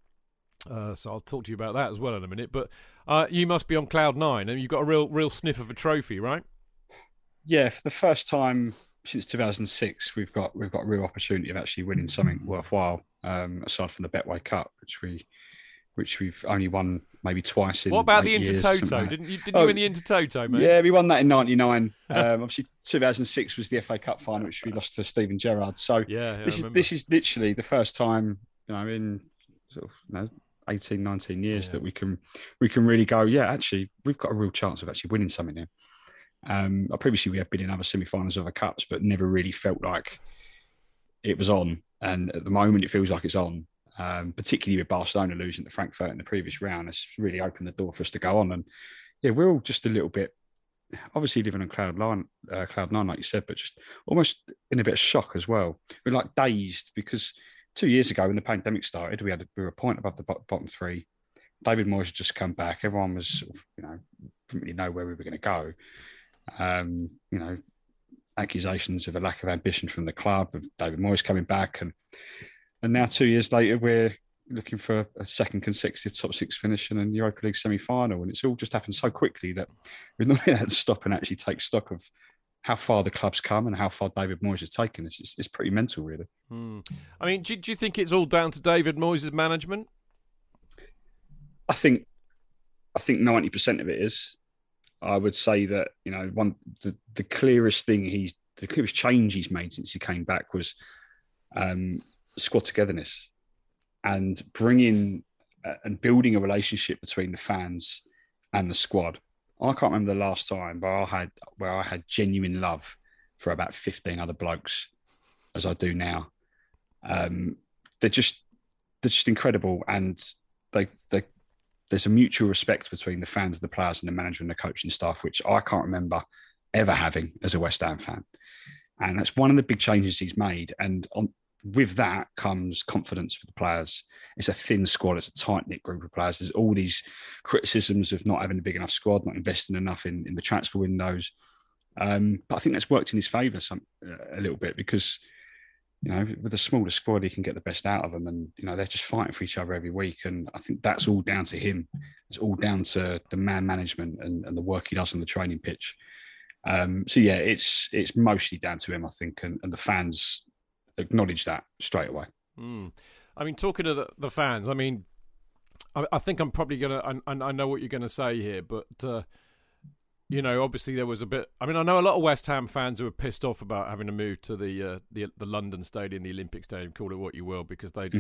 Uh, so I'll talk to you about that as well in a minute. But uh, you must be on cloud nine, and you've got a real, real sniff of a trophy, right? Yeah, for the first time since 2006, we've got we've got a real opportunity of actually winning something worthwhile. Um, aside from the Betway Cup, which we which we've only won maybe twice in. What about the Intertoto? Didn't you? Didn't oh, you win the Intertoto, mate? Yeah, we won that in '99. um, obviously, 2006 was the FA Cup final, which we lost to Steven Gerrard. So yeah, yeah this is this is literally the first time you know in sort of you know 18, 19 years yeah. that we can we can really go. Yeah, actually, we've got a real chance of actually winning something here. Um, previously, we have been in other semi-finals of the cups, but never really felt like it was on. And at the moment, it feels like it's on um, particularly with Barcelona losing to Frankfurt in the previous round. has really opened the door for us to go on. And yeah, we're all just a little bit, obviously living on cloud nine, uh, cloud nine, like you said, but just almost in a bit of shock as well. We're like dazed because two years ago when the pandemic started, we had we were a point above the bottom three. David Moyes had just come back. Everyone was, you know, didn't really know where we were going to go. Um, you know, accusations of a lack of ambition from the club, of David Moyes coming back, and and now two years later, we're looking for a second consecutive top six finish and a Europa League semi final. And it's all just happened so quickly that we've not been able to stop and actually take stock of how far the club's come and how far David Moyes has taken us. It's, it's pretty mental, really. Hmm. I mean, do, do you think it's all down to David Moyes' management? I think, I think ninety percent of it is. I would say that you know one the, the clearest thing he's the clearest change he's made since he came back was um, squad togetherness and bringing uh, and building a relationship between the fans and the squad. I can't remember the last time where I had where I had genuine love for about fifteen other blokes as I do now. Um, they're just they're just incredible, and they they there's a mutual respect between the fans, the players, and the manager and the coaching staff, which I can't remember ever having as a West Ham fan. And that's one of the big changes he's made. And on with that comes confidence for the players. It's a thin squad. It's a tight knit group of players. There's all these criticisms of not having a big enough squad, not investing enough in, in the transfer windows. Um, but I think that's worked in his favour some uh, a little bit because you know with a smaller squad he can get the best out of them, and you know they're just fighting for each other every week. And I think that's all down to him. It's all down to the man management and, and the work he does on the training pitch. Um, so yeah, it's it's mostly down to him, I think, and, and the fans acknowledge that straight away. Mm. I mean, talking to the, the fans, I mean, I, I, think I'm probably gonna. I, I know what you're gonna say here, but uh, you know, obviously there was a bit. I mean, I know a lot of West Ham fans who were pissed off about having to move to the uh, the the London Stadium, the Olympic Stadium, call it what you will, because they Mhm.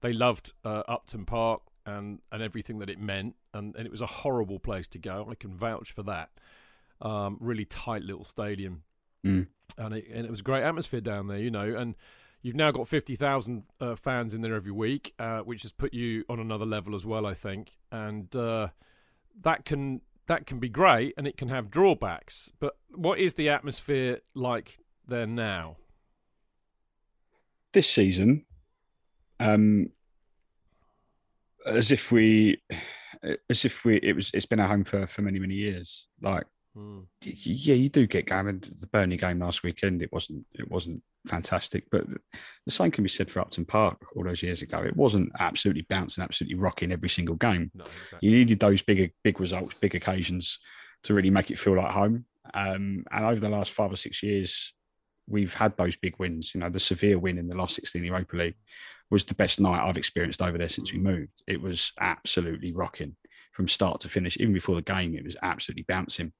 they, they loved uh, Upton Park and and everything that it meant, and and it was a horrible place to go. I can vouch for that. Um, really tight little stadium, Mm. and it and it was a great atmosphere down there, you know, and. You've now got fifty thousand uh, fans in there every week, uh, which has put you on another level as well, I think. And uh, that can that can be great and it can have drawbacks. But what is the atmosphere like there now? this season, um, as if we, as if we, it was, it's been our home for for many many years. Like, y- yeah, you do get going. The Burnley game last weekend, it wasn't, it wasn't fantastic, but the same can be said for Upton Park all those years ago. It wasn't absolutely bouncing, absolutely rocking every single game. No, exactly. You needed those big, big results, big occasions to really make it feel like home. Um, and over the last five or six years, we've had those big wins. You know, the Sevilla win in the last 16 Europa League was the best night I've experienced over there since we moved. It was absolutely rocking from start to finish. Even before the game, it was absolutely bouncing.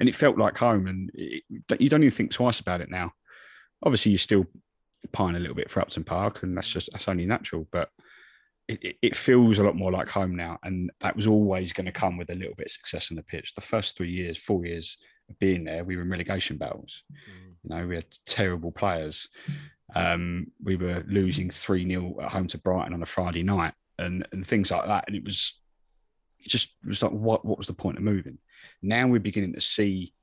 And it felt like home. And it, you don't even think twice about it now. Obviously, you're still pine a little bit for Upton Park, and that's just that's only natural. But it, it, feels a lot more like home now, and that was always going to come with a little bit of success on the pitch. The first three years, four years of being there, we were in relegation battles. You know, we had terrible players. Um, we were losing three 0 at home to Brighton on a Friday night, and and things like that. And it was it just it was like what what was the point of moving? Now we're beginning to see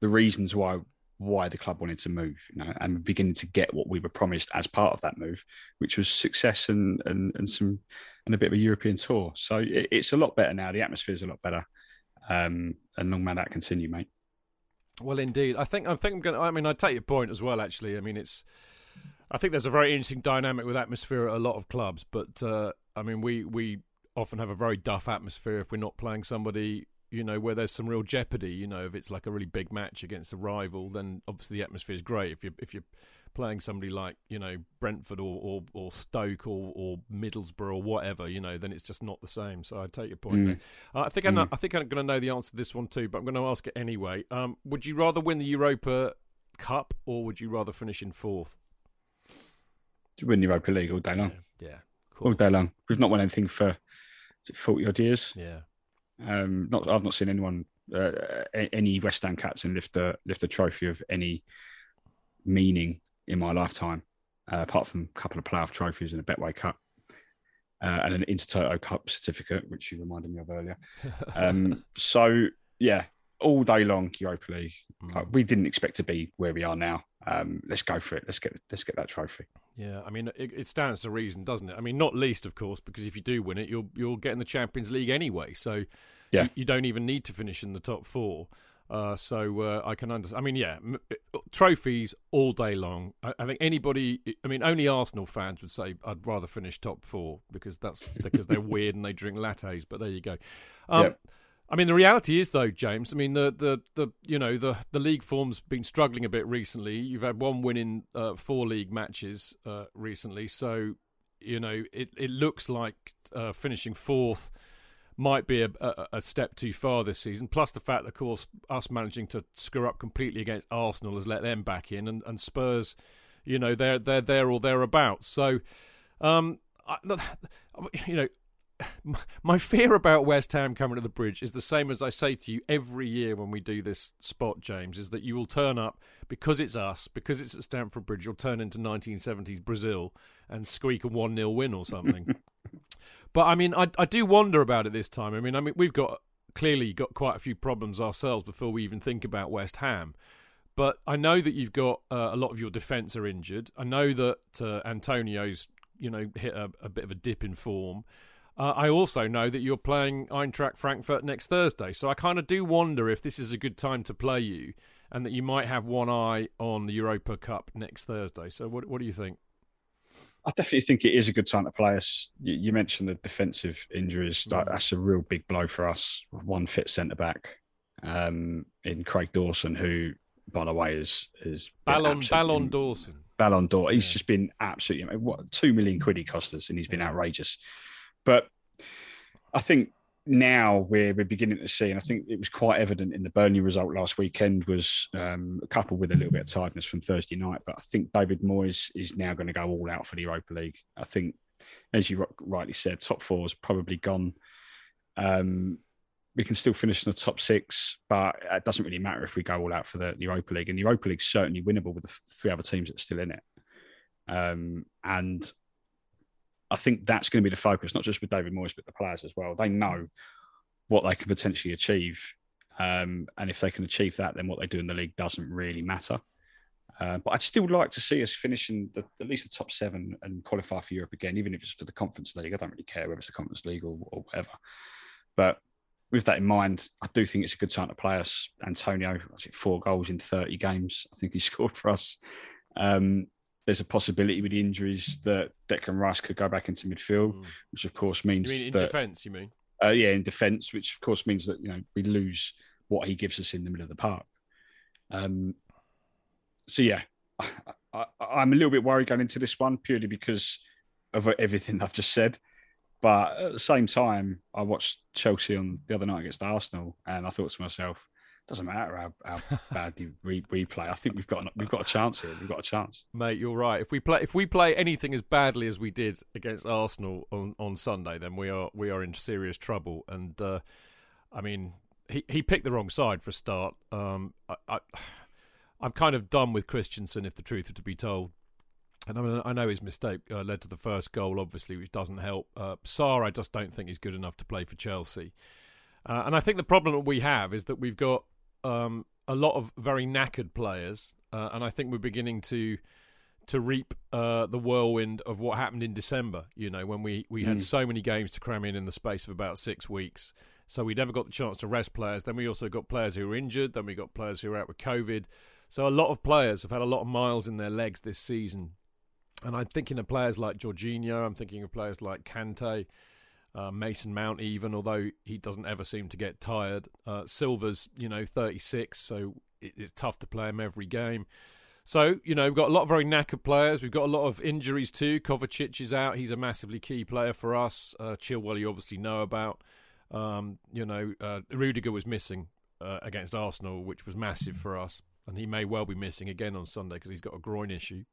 the reasons why why the club wanted to move, you know, and beginning to get what we were promised as part of that move, which was success and and and some and a bit of a European tour. So it, it's a lot better now. The atmosphere is a lot better, um, and long may that continue, mate. Well, indeed, I think I think I'm going. I mean, I take your point as well. Actually, I mean, it's. I think there's a very interesting dynamic with atmosphere at a lot of clubs, but uh, I mean, we we often have a very duff atmosphere if we're not playing somebody, you know, where there's some real jeopardy. You know, if it's like a really big match against a rival, then obviously the atmosphere is great. If you if you're playing somebody like you know Brentford or or, or Stoke or, or Middlesbrough or whatever, you know, then it's just not the same. So I take your point Mm. there. Uh, I think I know, Mm. I think I'm going to know the answer to this one too, but I'm going to ask it anyway. Um, would you rather win the Europa Cup or would you rather finish in fourth? To win the Europa League all day long, Yeah, all day long. We've not won anything for forty odd years. yeah. Um, not I've not seen anyone uh, any West Ham captain lift a lift a trophy of any meaning in my lifetime, uh, apart from a couple of playoff trophies and a Betway Cup. Uh, and an Intertoto Cup certificate, which you reminded me of earlier. Um, so yeah, all day long Europa League. Like, we didn't expect to be where we are now. Um, let's go for it. Let's get let's get that trophy. Yeah, I mean, it, it stands to reason, doesn't it? I mean, not least, of course, because if you do win it, you'll you'll get in the Champions League anyway. So Yeah. you, you don't even need to finish in the top four. Uh, so uh, I can understand. I mean, yeah, m- trophies all day long. I, I think anybody. I mean, only Arsenal fans would say I'd rather finish top four because that's because they're weird and they drink lattes. But there you go. Um, Yeah. I mean, the reality is though, James. I mean, the the the you know the the league form's been struggling a bit recently. You've had one win in uh, four league matches uh, recently, so you know it it looks like uh, finishing fourth might be a, a, a step too far this season. Plus the fact, of course, us managing to screw up completely against Arsenal has let them back in, and, and Spurs, you know, they're they're there or thereabouts. So, um, I, you know. My fear about West Ham coming to the bridge is the same as I say to you every year when we do this spot, James, is that you will turn up because it's us, because it's at Stamford Bridge, you'll turn into 1970s Brazil and squeak a 1 0 win or something. But I mean, I I do wonder about it this time. I mean, I mean, we've got clearly got quite a few problems ourselves before we even think about West Ham. But I know that you've got uh, a lot of your defence are injured. I know that uh, Antonio's you know hit a, a bit of a dip in form. Uh, I also know that you're playing Eintracht Frankfurt next Thursday, so I kind of do wonder if this is a good time to play you, and that you might have one eye on the Europa Cup next Thursday. So, what what do you think? I definitely think it is a good time to play us. You, you mentioned the defensive injuries. That, that's a real big blow for us. One fit centre back um, in Craig Dawson, who, by the way, is is Ballon Ballon Dawson. Ballon d'Or. He's just been absolutely what two million quid he cost us, and he's been outrageous. But I think now we're, we're beginning to see, and I think it was quite evident in the Burnley result last weekend, was um, coupled with a little bit of tiredness from Thursday night. But I think David Moyes is now going to go all out for the Europa League. I think, as you rightly said, top four is probably gone. Um, we can still finish in the top six, but it doesn't really matter if we go all out for the Europa League. And the Europa League's certainly winnable with the three other teams that are still in it. Um, and I think that's going to be the focus, not just with David Moyes, but the players as well. They know what they can potentially achieve. Um, and if they can achieve that, then what they do in the league doesn't really matter. Uh, but I'd still like to see us finishing the, at least the top seven and qualify for Europe again, even if it's for the Conference League. I don't really care whether it's the Conference League or, or whatever. But with that in mind, I do think it's a good time to play us. Antonio, four goals in 30 games. I think he scored for us. Um, there's a possibility with the injuries that Declan Rice could go back into midfield, mm. which of course means you mean in that, defence. You mean? Uh, yeah, in defence, which of course means that you know we lose what he gives us in the middle of the park. Um, so yeah, I, am a little bit worried going into this one purely because of everything I've just said. But at the same time, I watched Chelsea on the other night against Arsenal, and I thought to myself, doesn't matter how, how badly we, play. I think we've got we've got a chance here. We've got a chance, mate. You're right. If we play if we play anything as badly as we did against Arsenal on, on Sunday, then we are we are in serious trouble. And uh, I mean, he, he picked the wrong side for a start. Um, I, I I'm kind of done with Christensen, if the truth are to be told. And I, mean, I know his mistake uh, led to the first goal, obviously, which doesn't help. Uh, Sarr, I just don't think he's good enough to play for Chelsea. Uh, and I think the problem that we have is that we've got um, a lot of very knackered players, uh, and I think we're beginning to to reap uh, the whirlwind of what happened in December. You know, when we we had mm. so many games to cram in in the space of about six weeks, so we never got the chance to rest players. Then we also got players who were injured. Then we got players who were out with COVID. So a lot of players have had a lot of miles in their legs this season. And I'm thinking of players like Jorginho. I'm thinking of players like Kante uh, Mason Mount, even although he doesn't ever seem to get tired. Uh, Silva's, you know, 36, so it, it's tough to play him every game. So, you know, we've got a lot of very knackered players. We've got a lot of injuries too. Kovacic is out. He's a massively key player for us. Uh, Chilwell, you obviously know about. Um, you know, uh, Rudiger was missing uh, against Arsenal, which was massive for us. And he may well be missing again on Sunday because he's got a groin issue.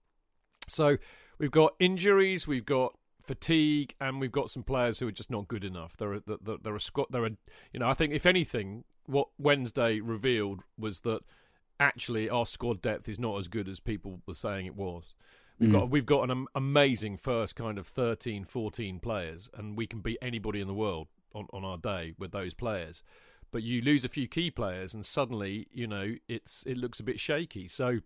So we've got injuries. We've got fatigue, and we've got some players who are just not good enough. There are a, they're, they're squad. They're you know, I think if anything, what Wednesday revealed was that actually our squad depth is not as good as people were saying it was. We've mm. got we've got an amazing first kind of 13, 14 players, and we can beat anybody in the world on, on our day with those players. But you lose a few key players, and suddenly you know it's it looks a bit shaky. So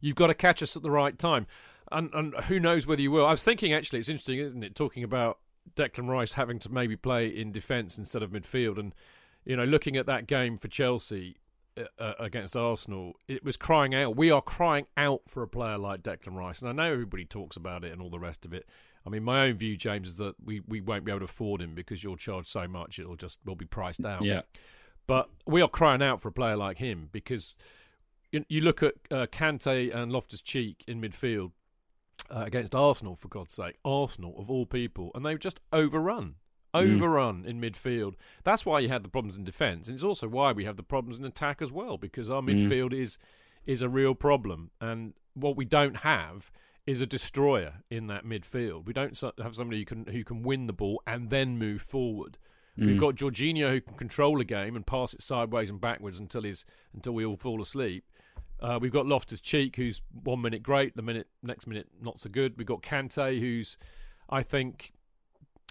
you've got to catch us at the right time and and who knows whether you will. I was thinking actually, it's interesting, isn't it? Talking about Declan Rice having to maybe play in defence instead of midfield, and you know, looking at that game for Chelsea uh, uh, against Arsenal, it was crying out. We are crying out for a player like Declan Rice, and I know everybody talks about it and all the rest of it. I mean, my own view, James, is that we, we won't be able to afford him because you'll charge so much; it'll just will be priced out. Yeah. But we are crying out for a player like him because you, you look at uh, Kante and Loftus Cheek in midfield uh, against Arsenal, for God's sake. Arsenal, of all people. And they were just overrun. Mm. Overrun mm. in midfield. That's why you had the problems in defence. And it's also why we have the problems in attack as well, because our mm. midfield is is a real problem. And what we don't have is a destroyer in that midfield. We don't have somebody who can who can win the ball and then move forward. Mm. We've got Jorginho who can control a game and pass it sideways and backwards until he's until we all fall asleep. Uh, we've got Loftus Cheek, who's one minute great, the minute next minute not so good. We've got Kante, who's I think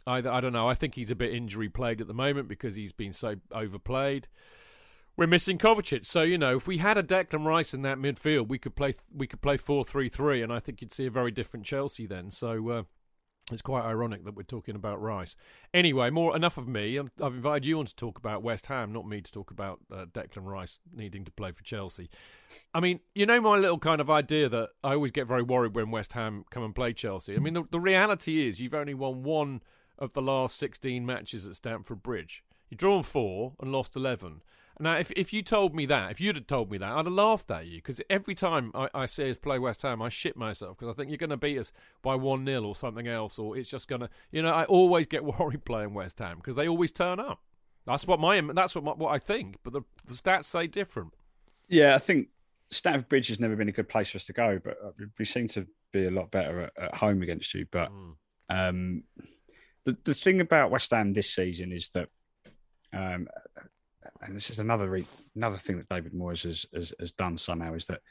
I, I don't know. I think he's a bit injury plagued at the moment because he's been so overplayed. We're missing Kovacic, so you know if we had a Declan Rice in that midfield, we could play we could play four three three, and I think you'd see a very different Chelsea then. So uh, it's quite ironic that we're talking about Rice. Anyway, more enough of me. i have invited you on to talk about West Ham, not me to talk about uh, Declan Rice needing to play for Chelsea. I mean, you know my little kind of idea that I always get very worried when West Ham come and play Chelsea. I mean, the, the reality is you've only won one of the last 16 matches at Stamford Bridge. You've drawn four and lost 11. Now, if if you told me that, if you'd have told me that, I'd have laughed at you because every time I, I see us play West Ham, I shit myself because I think you're going to beat us by one 0 or something else, or it's just going to, you know, I always get worried playing West Ham because they always turn up. That's what my that's what my, what I think, but the, the stats say different. Yeah, I think Stamford Bridge has never been a good place for us to go, but uh, we seem to be a lot better at, at home against you. But mm. um, the the thing about West Ham this season is that, um, and this is another re- another thing that David Moyes has, has, has done somehow is that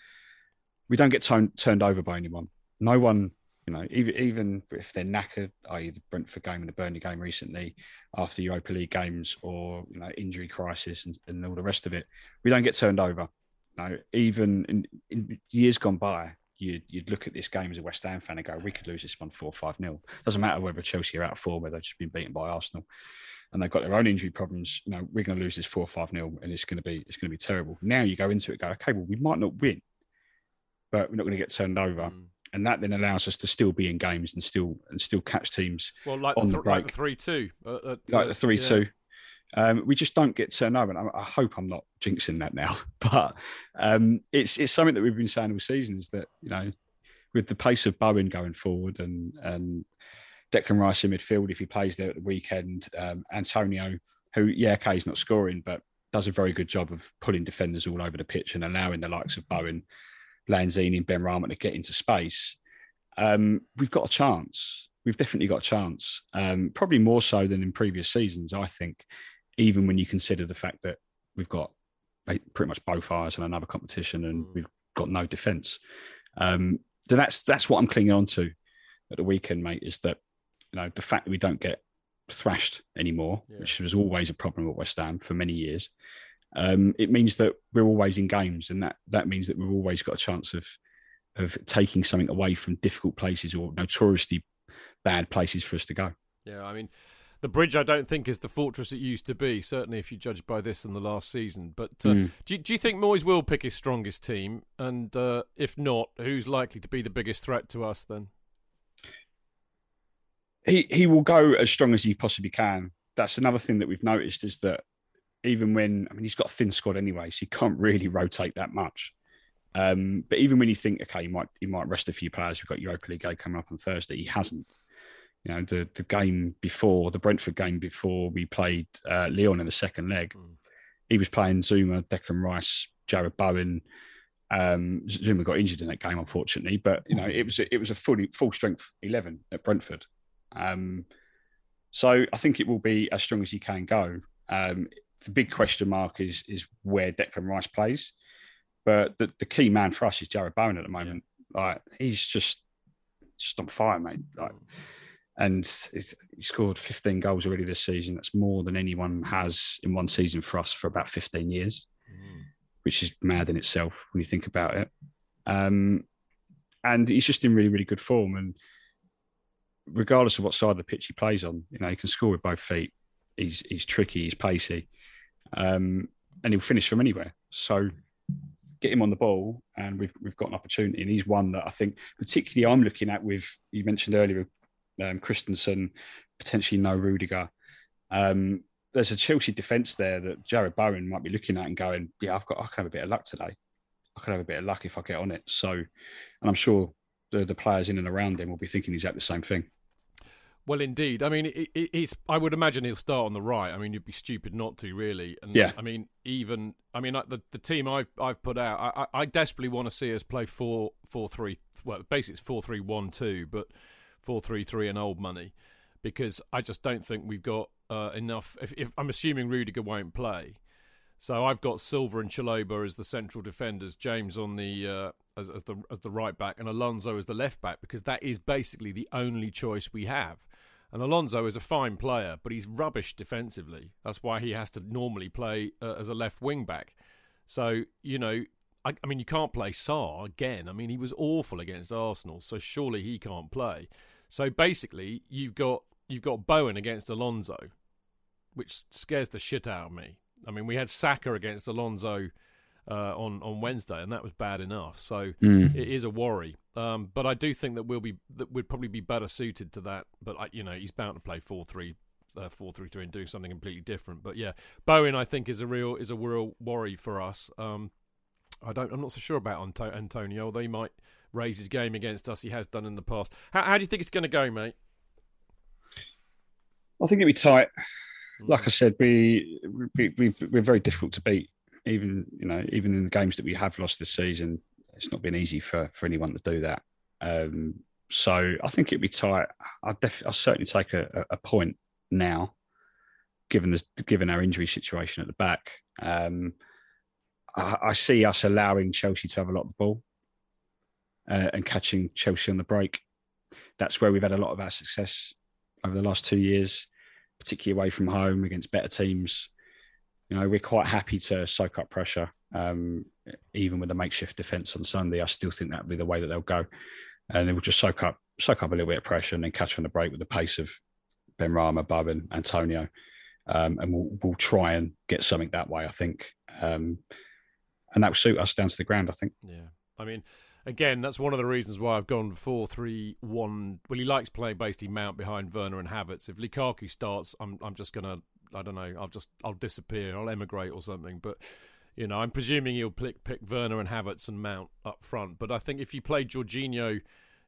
we don't get t- turned over by anyone. No one, you know, even even if they're knackered, i.e. the Brentford game and the Burnley game recently, after Europa League games or you know injury crisis and, and all the rest of it, we don't get turned over. You know, even in, in years gone by, you'd, you'd look at this game as a West Ham fan and go, we could lose this one 4 5 0. Doesn't matter whether Chelsea are out of form, where they've just been beaten by Arsenal and they've got their own injury problems. You know, we're going to lose this 4 or 5 0 and it's going to be it's going to be terrible. Now you go into it, go, okay, well, we might not win, but we're not going to get turned over. Mm. And that then allows us to still be in games and still and still catch teams. Well, like on the, the break. like three two, uh, like the three two. Um, we just don't get turned over. And I, I, hope I'm not jinxing that now, but um, it's it's something that we've been saying all season is that you know with the pace of Bowen going forward and and Declan Rice in midfield if he plays there at the weekend, um, Antonio, who yeah, okay, he's not scoring, but does a very good job of pulling defenders all over the pitch and allowing the likes of Bowen, Lanzini, and Benrahma to get into space. Um, we've got a chance. We've definitely got a chance. Um, probably more so than in previous seasons, I think even when you consider the fact that we've got pretty much both eyes on another competition and mm. we've got no defence. Um, so that's that's what I'm clinging on to at the weekend, mate. Is that you know the fact that we don't get thrashed anymore, yeah. which was always a problem at West Ham for many years. Um, it means that we're always in games, and that that means that we've always got a chance of of taking something away from difficult places or notoriously bad places for us to go. Yeah, I mean, the bridge I don't think is the fortress it used to be. Certainly, if you judge by this in the last season. But uh, mm. do, do you think Moyes will pick his strongest team? And uh, if not, who's likely to be the biggest threat to us then? He he will go as strong as he possibly can. That's another thing that we've noticed is that even when I mean he's got a thin squad anyway, so he can't really rotate that much. Um, but even when you think, okay, he might he might rest a few players. We've got Europa League coming up on Thursday. He hasn't you know the the game before the Brentford game before we played uh, Lyon in the second leg, mm. he was playing Zouma, Declan Rice, Jarrod Bowen. Um, Zouma got injured in that game, unfortunately, but you know it was a, it was a fully full strength eleven at Brentford. Um, so I think it will be as strong as he can go. Um, the big question mark is is where Declan Rice plays, but the, the key man for us is Jarrod Bowen at the moment. Yeah. Like he's just just on fire, mate. Like and he scored 15 goals already this season. That's more than anyone has in one season for us for about 15 years, mm. which is mad in itself when you think about it. Um, and he's just in really, really good form. And regardless of what side of the pitch he plays on, you know, he can score with both feet. He's he's tricky, he's pacey, um, and he'll finish from anywhere. So get him on the ball, and we've we've got an opportunity. And he's one that I think, particularly, I'm looking at with you mentioned earlier um, Christensen, potentially no Rudiger. Um, there's a Chelsea defence there that Jarrod Bowen might be looking at and going, yeah, I've got, I can have a bit of luck today. I can have a bit of luck if I get on it. So, and I'm sure the, the players in and around him will be thinking exactly the same thing. Well, indeed. I mean, he's. I would imagine he'll start on the right. I mean, you'd be stupid not to, really. And yeah. I mean, even. I mean, the the team I've I've put out. I, I desperately want to see us play four four three. Well, basically it's four three one two, but four three three and old money because I just don't think we've got uh, enough. If, if, I'm assuming Rudiger won't play, so I've got Silva and Chalobah as the central defenders, James on the uh, as, as the as the right back, and Alonso as the left back because that is basically the only choice we have. And Alonso is a fine player, but he's rubbish defensively. That's why he has to normally play uh, as a left wing back. So you know, I, I mean, you can't play Sarr again. I mean, he was awful against Arsenal, so surely he can't play. So basically, you've got you've got Bowen against Alonso, which scares the shit out of me. I mean, we had Saka against Alonso uh, on on Wednesday, and that was bad enough. So mm. it is a worry. Um, but I do think that we'll be that we'd probably be better suited to that. But I, you know, he's bound to play four three uh, four three three and doing something completely different. But yeah, Bowen I think is a real is a real worry for us. Um, I don't. I'm not so sure about Anto- Antonio. They might raise his game against us. He has done in the past. How, how do you think it's going to go, mate? I think it'll be tight. Like I said, we, we, we we're very difficult to beat. Even you know, even in the games that we have lost this season, it's not been easy for for anyone to do that. Um, so I think it'd be tight. I'll, def- I'll certainly take a, a point now, given the given our injury situation at the back. Um, I, I, see us allowing Chelsea to have a lot of the ball uh, and catching Chelsea on the break. That's where we've had a lot of our success over the last two years, particularly away from home against better teams. You know, we're quite happy to soak up pressure. Um, even with a makeshift defence on Sunday, I still think that'll be the way that they'll go and they will just soak up soak up a little bit of pressure and then catch on the break with the pace of Benrahma, Bub, and Antonio. Um, and we'll, we'll try and get something that way, I think. Um, and that will suit us down to the ground, I think. Yeah. I mean, again, that's one of the reasons why I've gone 4 3 1. Well, he likes playing basically Mount behind Werner and Havertz. If Lukaku starts, I'm, I'm just going to, I don't know, I'll just, I'll disappear, I'll emigrate or something. But you know, I'm presuming he'll pick, pick Werner and Havertz and Mount up front. But I think if you play Jorginho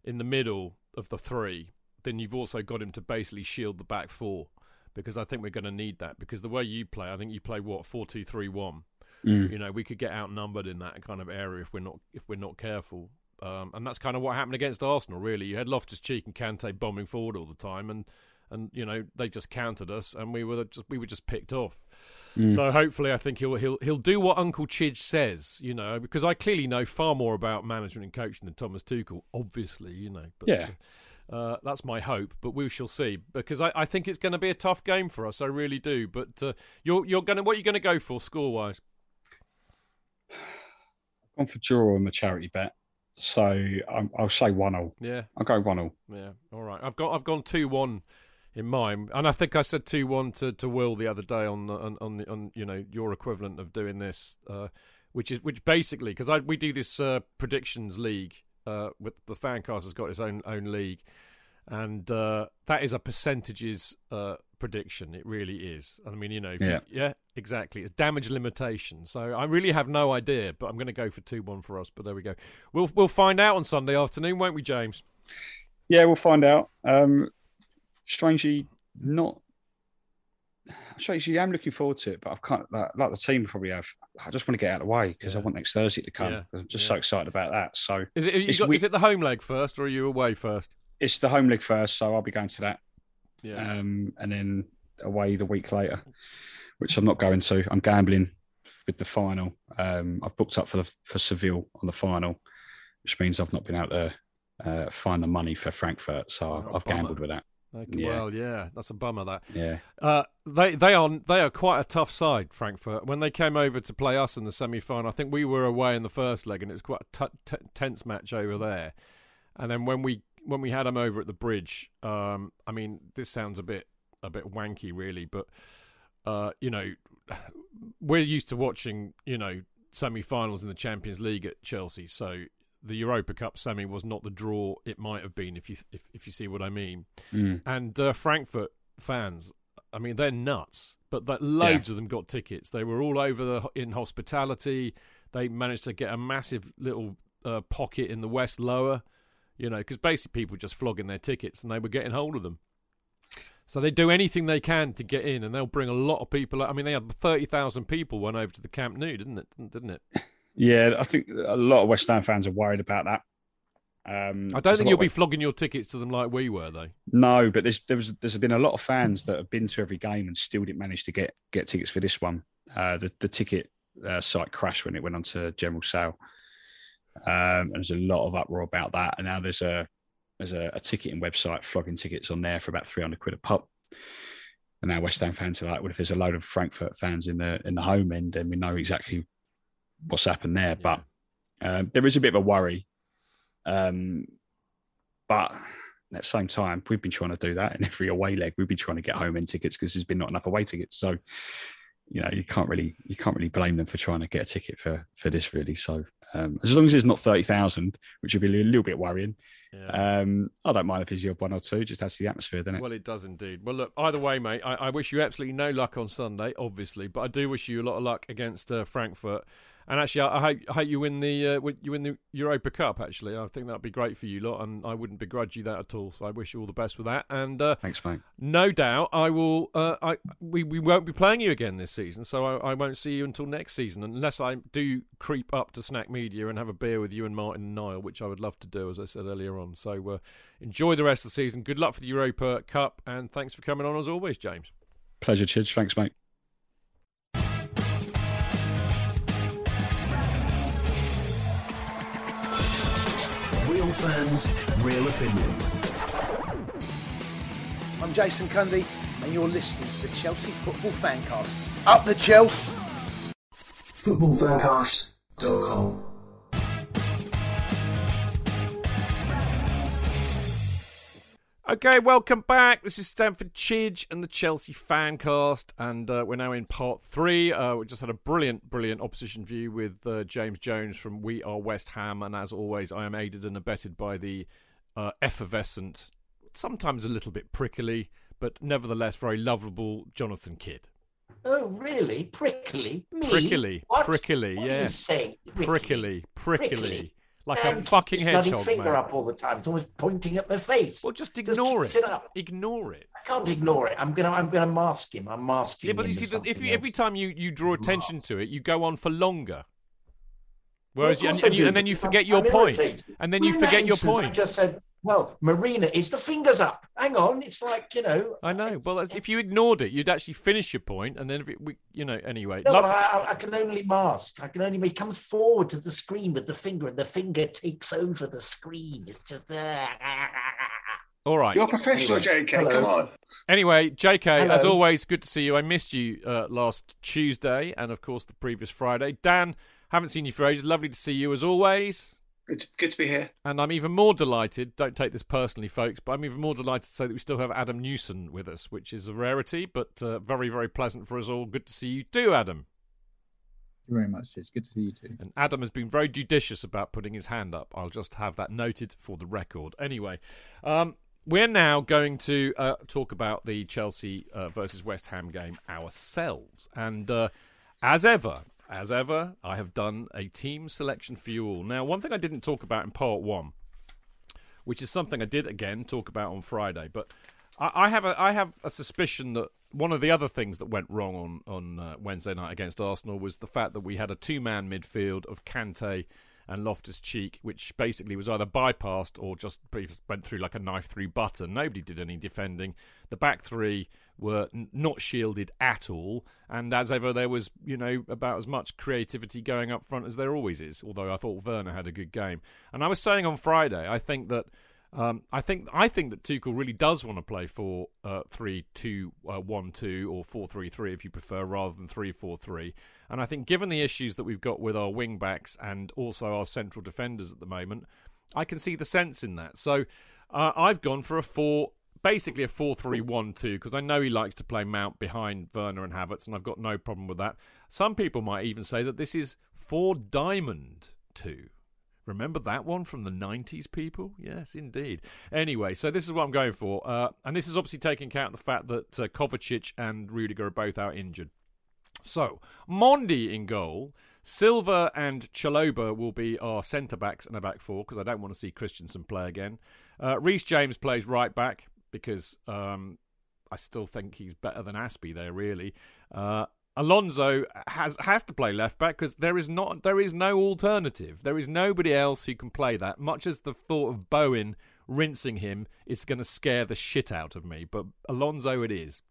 in the middle of the three, then you've also got him to basically shield the back four. Because I think we're going to need that. Because the way you play, I think you play what four two three one. Mm. You know, we could get outnumbered in that kind of area if we're not if we're not careful. Um, and that's kind of what happened against Arsenal. Really, you had Loftus Cheek and Kante bombing forward all the time, and and you know they just countered us, and we were just we were just picked off. Mm. So hopefully, I think he'll he'll he'll do what Uncle Chidge says, you know, because I clearly know far more about management and coaching than Thomas Tuchel, obviously, you know. But, yeah. Uh, that's my hope, but we shall see. Because I, I think it's going to be a tough game for us. I really do. But uh, you're you're going to what are you going to go for score wise? I've gone for draw on the charity bet, so i will say one 0 Yeah, I'll go one 0 Yeah, all right. I've got I've gone two one in mind. And I think I said two one to, to Will the other day on on on, the, on you know your equivalent of doing this, uh, which is which basically because I we do this uh, predictions league uh, with the Fancast has got its own own league, and uh, that is a percentages uh, prediction. It really is. I mean, you know, yeah. You, yeah, exactly. It's damage limitation. So I really have no idea, but I'm going to go for two one for us. But there we go. We'll we'll find out on Sunday afternoon, won't we, James? Yeah, we'll find out. Um, strangely not. Strangely, I'm looking forward to it, but I've kind of like, like the team probably have. I just want to get out of the way because yeah. I want next Thursday to come. Yeah. I'm just yeah. so excited about that. So is it? Got, we, is it the home leg first, or are you away first? It's the home leg first, so I'll be going to that. Yeah, um, and then away the week later, which I'm not going to. I'm gambling with the final. Um, I've booked up for the for Seville on the final, which means I've not been able to uh, find the money for Frankfurt, so oh, I've, gambled with that. Okay, yeah. Well, yeah, that's a bummer. That yeah, uh, they they are they are quite a tough side. Frankfurt when they came over to play us in the semi final, I think we were away in the first leg, and it was quite a t- t- tense match over there. And then when we when we had them over at the bridge, um, I mean, this sounds a bit a bit wanky, really, but uh, you know, we're used to watching you know semi-finals in the Champions League at Chelsea, so the Europa Cup semi was not the draw it might have been, if you if, if you see what I mean. Mm. And uh, Frankfurt fans, I mean, they're nuts. But that loads yeah. of them got tickets. They were all over the in hospitality. They managed to get a massive little uh, pocket in the West Lower, you know, because basically people just flogging their tickets and they were getting hold of them. So they do anything they can to get in, and they'll bring a lot of people. I mean, they had thirty thousand people went over to the Camp Nou, didn't it? Didn't it? Yeah, I think a lot of West Ham fans are worried about that. Um, I don't think you'll be flogging your tickets to them like we were, though. No, but there's there was there's been a lot of fans that have been to every game and still didn't manage to get get tickets for this one. Uh, the the ticket uh, site crashed when it went onto general sale. Um, and there's a lot of uproar about that, and now there's a there's a, a ticketing website flogging tickets on there for about 300 quid a pop. And now West Ham fans are like, well, if there's a load of Frankfurt fans in the in the home end, then we know exactly what's happened there. Yeah. But um, there is a bit of a worry. Um, but at the same time, we've been trying to do that in every away leg. We've been trying to get home end tickets because there's been not enough away tickets. So you know, you can't really you can't really blame them for trying to get a ticket for for this really. So um, as long as it's not thirty thousand, which would be a little bit worrying, Yeah. um, I don't mind if it's your one or two. Just adds to the atmosphere, doesn't it? Well, it does indeed. Well, look, either way, mate, I, I wish you absolutely no luck on Sunday, obviously, but I do wish you a lot of luck against uh, Frankfurt. And actually, I, I, hope, I hope you win the uh, you win the Europa Cup. Actually, I think that'd be great for you lot, and I wouldn't begrudge you that at all. So I wish you all the best with that. And uh, Thanks, mate. no doubt, I will. Uh, I we, we won't be playing you again this season, so I, I won't see you until next season, unless I do creep up to Snack Media and have a beer with you and Martin and Niall, which I would love to do, as I said earlier on. So uh, enjoy the rest of the season. Good luck for the Europa Cup, and thanks for coming on as always, James. Pleasure, Chidge. Thanks, mate. Real fans, real opinions. I'm Jason Cundy, and you're listening to the Chelsea Football Fancast. Up the Chelsea! Footballfancast.com. Okay, welcome back. This is Stamford Chidge and the Chelsea Fancast, and uh, we're now in part three. Uh, we just had a brilliant, brilliant opposition view with uh, James Jones from We Are West Ham, and as always, I am aided and abetted by the uh, effervescent, sometimes a little bit prickly, but nevertheless very lovable Jonathan Kidd. Oh, really? Prickly? Me? Prickly, What? prickly, What yeah. saying? Prickly, prickly, Prickly? Like Man, a fucking keeps his bloody hedgehog, finger mate. up all the time. It's always pointing at my face. Well, just ignore keeps it. it up. Ignore it. I can't ignore it. I'm gonna. I'm gonna mask him. I'm masking. Yeah, but you see, that if you, every time you, you draw attention to it, you go on for longer. Whereas, Well, you, and, course I and, you, and then you forget I'm- your I'm point, irritated. and then you Well, in forget your instance, I point. just said, "Well, Marina, is the fingers up? Hang on, it's like you know." I know. Well, if you ignored it, you'd actually finish your point, and then if it, we, you know, anyway. No, love- I, I- I can only mask. I can only. He comes forward to the screen with the finger, and the finger takes over the screen. It's just. Uh, all right. You're professional, Anyway, JK. hello. Come on. Anyway, JK, as always, good to see you. I missed you uh, last Tuesday, and of course the previous Friday. Dan, haven't seen you for ages. Lovely to see you as always. Good, good to be here. And I'm even more delighted, don't take this personally, folks, but I'm even more delighted to say that we still have Adam Newson with us, which is a rarity, but uh, very, very pleasant for us all. Good to see you too, Adam. Thank you very much, Chidge. Good to see you too. And Adam has been very judicious about putting his hand up. I'll just have that noted for the record. Anyway, um, we're now going to uh, talk about the Chelsea uh, versus West Ham game ourselves. And uh, as ever, as ever, I have done a team selection for you all. Now, one thing I didn't talk about in part one, which is something I did again talk about on Friday, but I, I have a I have a suspicion that one of the other things that went wrong on on uh, Wednesday night against Arsenal was the fact that we had a two man midfield of Kante and Loftus Cheek, which basically was either bypassed or just went through like a knife through butter. Nobody did any defending. The back three were n- not shielded at all, and as ever, there was you know about as much creativity going up front as there always is. Although I thought Werner had a good game, and I was saying on Friday, I think that. Um, I think I think that Tuchel really does want to play for uh, three two uh, one two or four three three if you prefer, rather than three four three. And I think given the issues that we've got with our wing backs and also our central defenders at the moment, I can see the sense in that. So uh, I've gone for a four, basically a four three one two because I know he likes to play Mount behind Werner and Havertz, and I've got no problem with that. Some people might even say that this is four diamond two. Remember that one from the 90s, people? Yes, indeed. Anyway, so this is what I'm going for. Uh, and this is obviously taking account of the fact that uh, Kovacic and Rudiger are both out injured. So, Mendy in goal. Silva and Chalobah will be our centre backs and a back four because I don't want to see Christensen play again. Uh, Reece James plays right back because um, I still think he's better than Azpi there, really. Uh, Alonso has has to play left back because there is not there is no alternative. There is nobody else who can play that. Much as the thought of Bowen rinsing him is going to scare the shit out of me, but Alonso it is.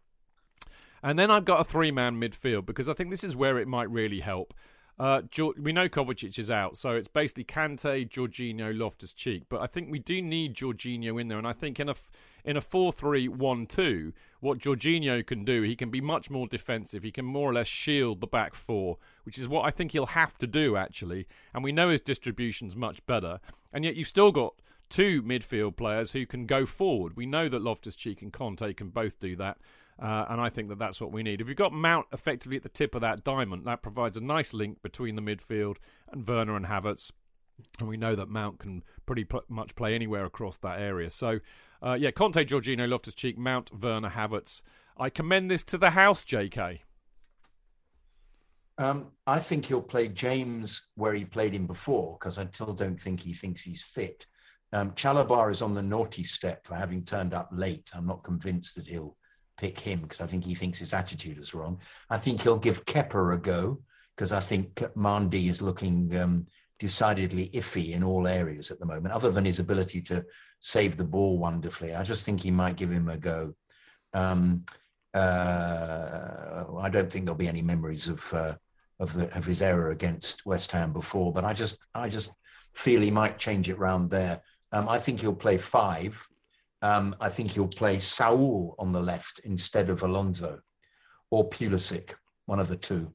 And then I've got a three man midfield because I think this is where it might really help. Uh, we know Kovacic is out, so it's basically Kante, Jorginho, Loftus Cheek. But I think we do need Jorginho in there, and I think in in a four three one two, what Jorginho can do, he can be much more defensive. He can more or less shield the back four, which is what I think he'll have to do actually. And we know his distribution's much better, and yet you've still got two midfield players who can go forward. We know that Loftus Cheek and Kante can both do that. Uh, and I think that that's what we need. If you've got Mount effectively at the tip of that diamond, that provides a nice link between the midfield and Werner and Havertz. And we know that Mount can pretty much play anywhere across that area. So, uh, yeah, Kante, Jorginho, Loftus Cheek, Mount, Werner, Havertz. I commend this to the house, JK. Um, I think he'll play James where he played him before because I still don't think he thinks he's fit. Um, Chalobah is on the naughty step for having turned up late. I'm not convinced that he'll pick him because I think he thinks his attitude is wrong. I think he'll give Kepa a go because I think Mendy is looking um, decidedly iffy in all areas at the moment, other than his ability to save the ball wonderfully. I just think he might give him a go. Um, uh, I don't think there'll be any memories of uh, of the of his error against West Ham before, but I just I just feel he might change it round there. Um, I think he'll play five. Um, I think he'll play Saul on the left instead of Alonso or Pulisic, one of the two.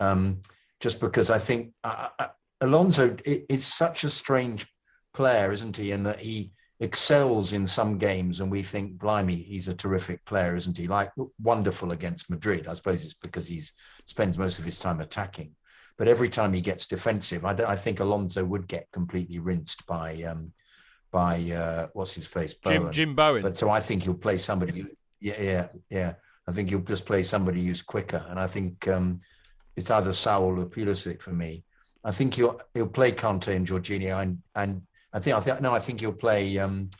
Um, just because I think uh, uh Alonso is such a strange player, isn't he? In that he excels in some games, and we think, blimey, he's a terrific player, isn't he? Like wonderful against Madrid. I suppose it's because he spends most of his time attacking. But every time he gets defensive, I, I think Alonso would get completely rinsed by um, by uh, what's his face, Bowen. Jim Jim Bowen. But so I think he'll play somebody. Yeah, yeah, yeah. I think he'll just play somebody who's quicker, and I think um, it's either Saul or Pulisic for me. I think he'll he'll play Kante and Jorginho, and and I think I think no, I think he'll play um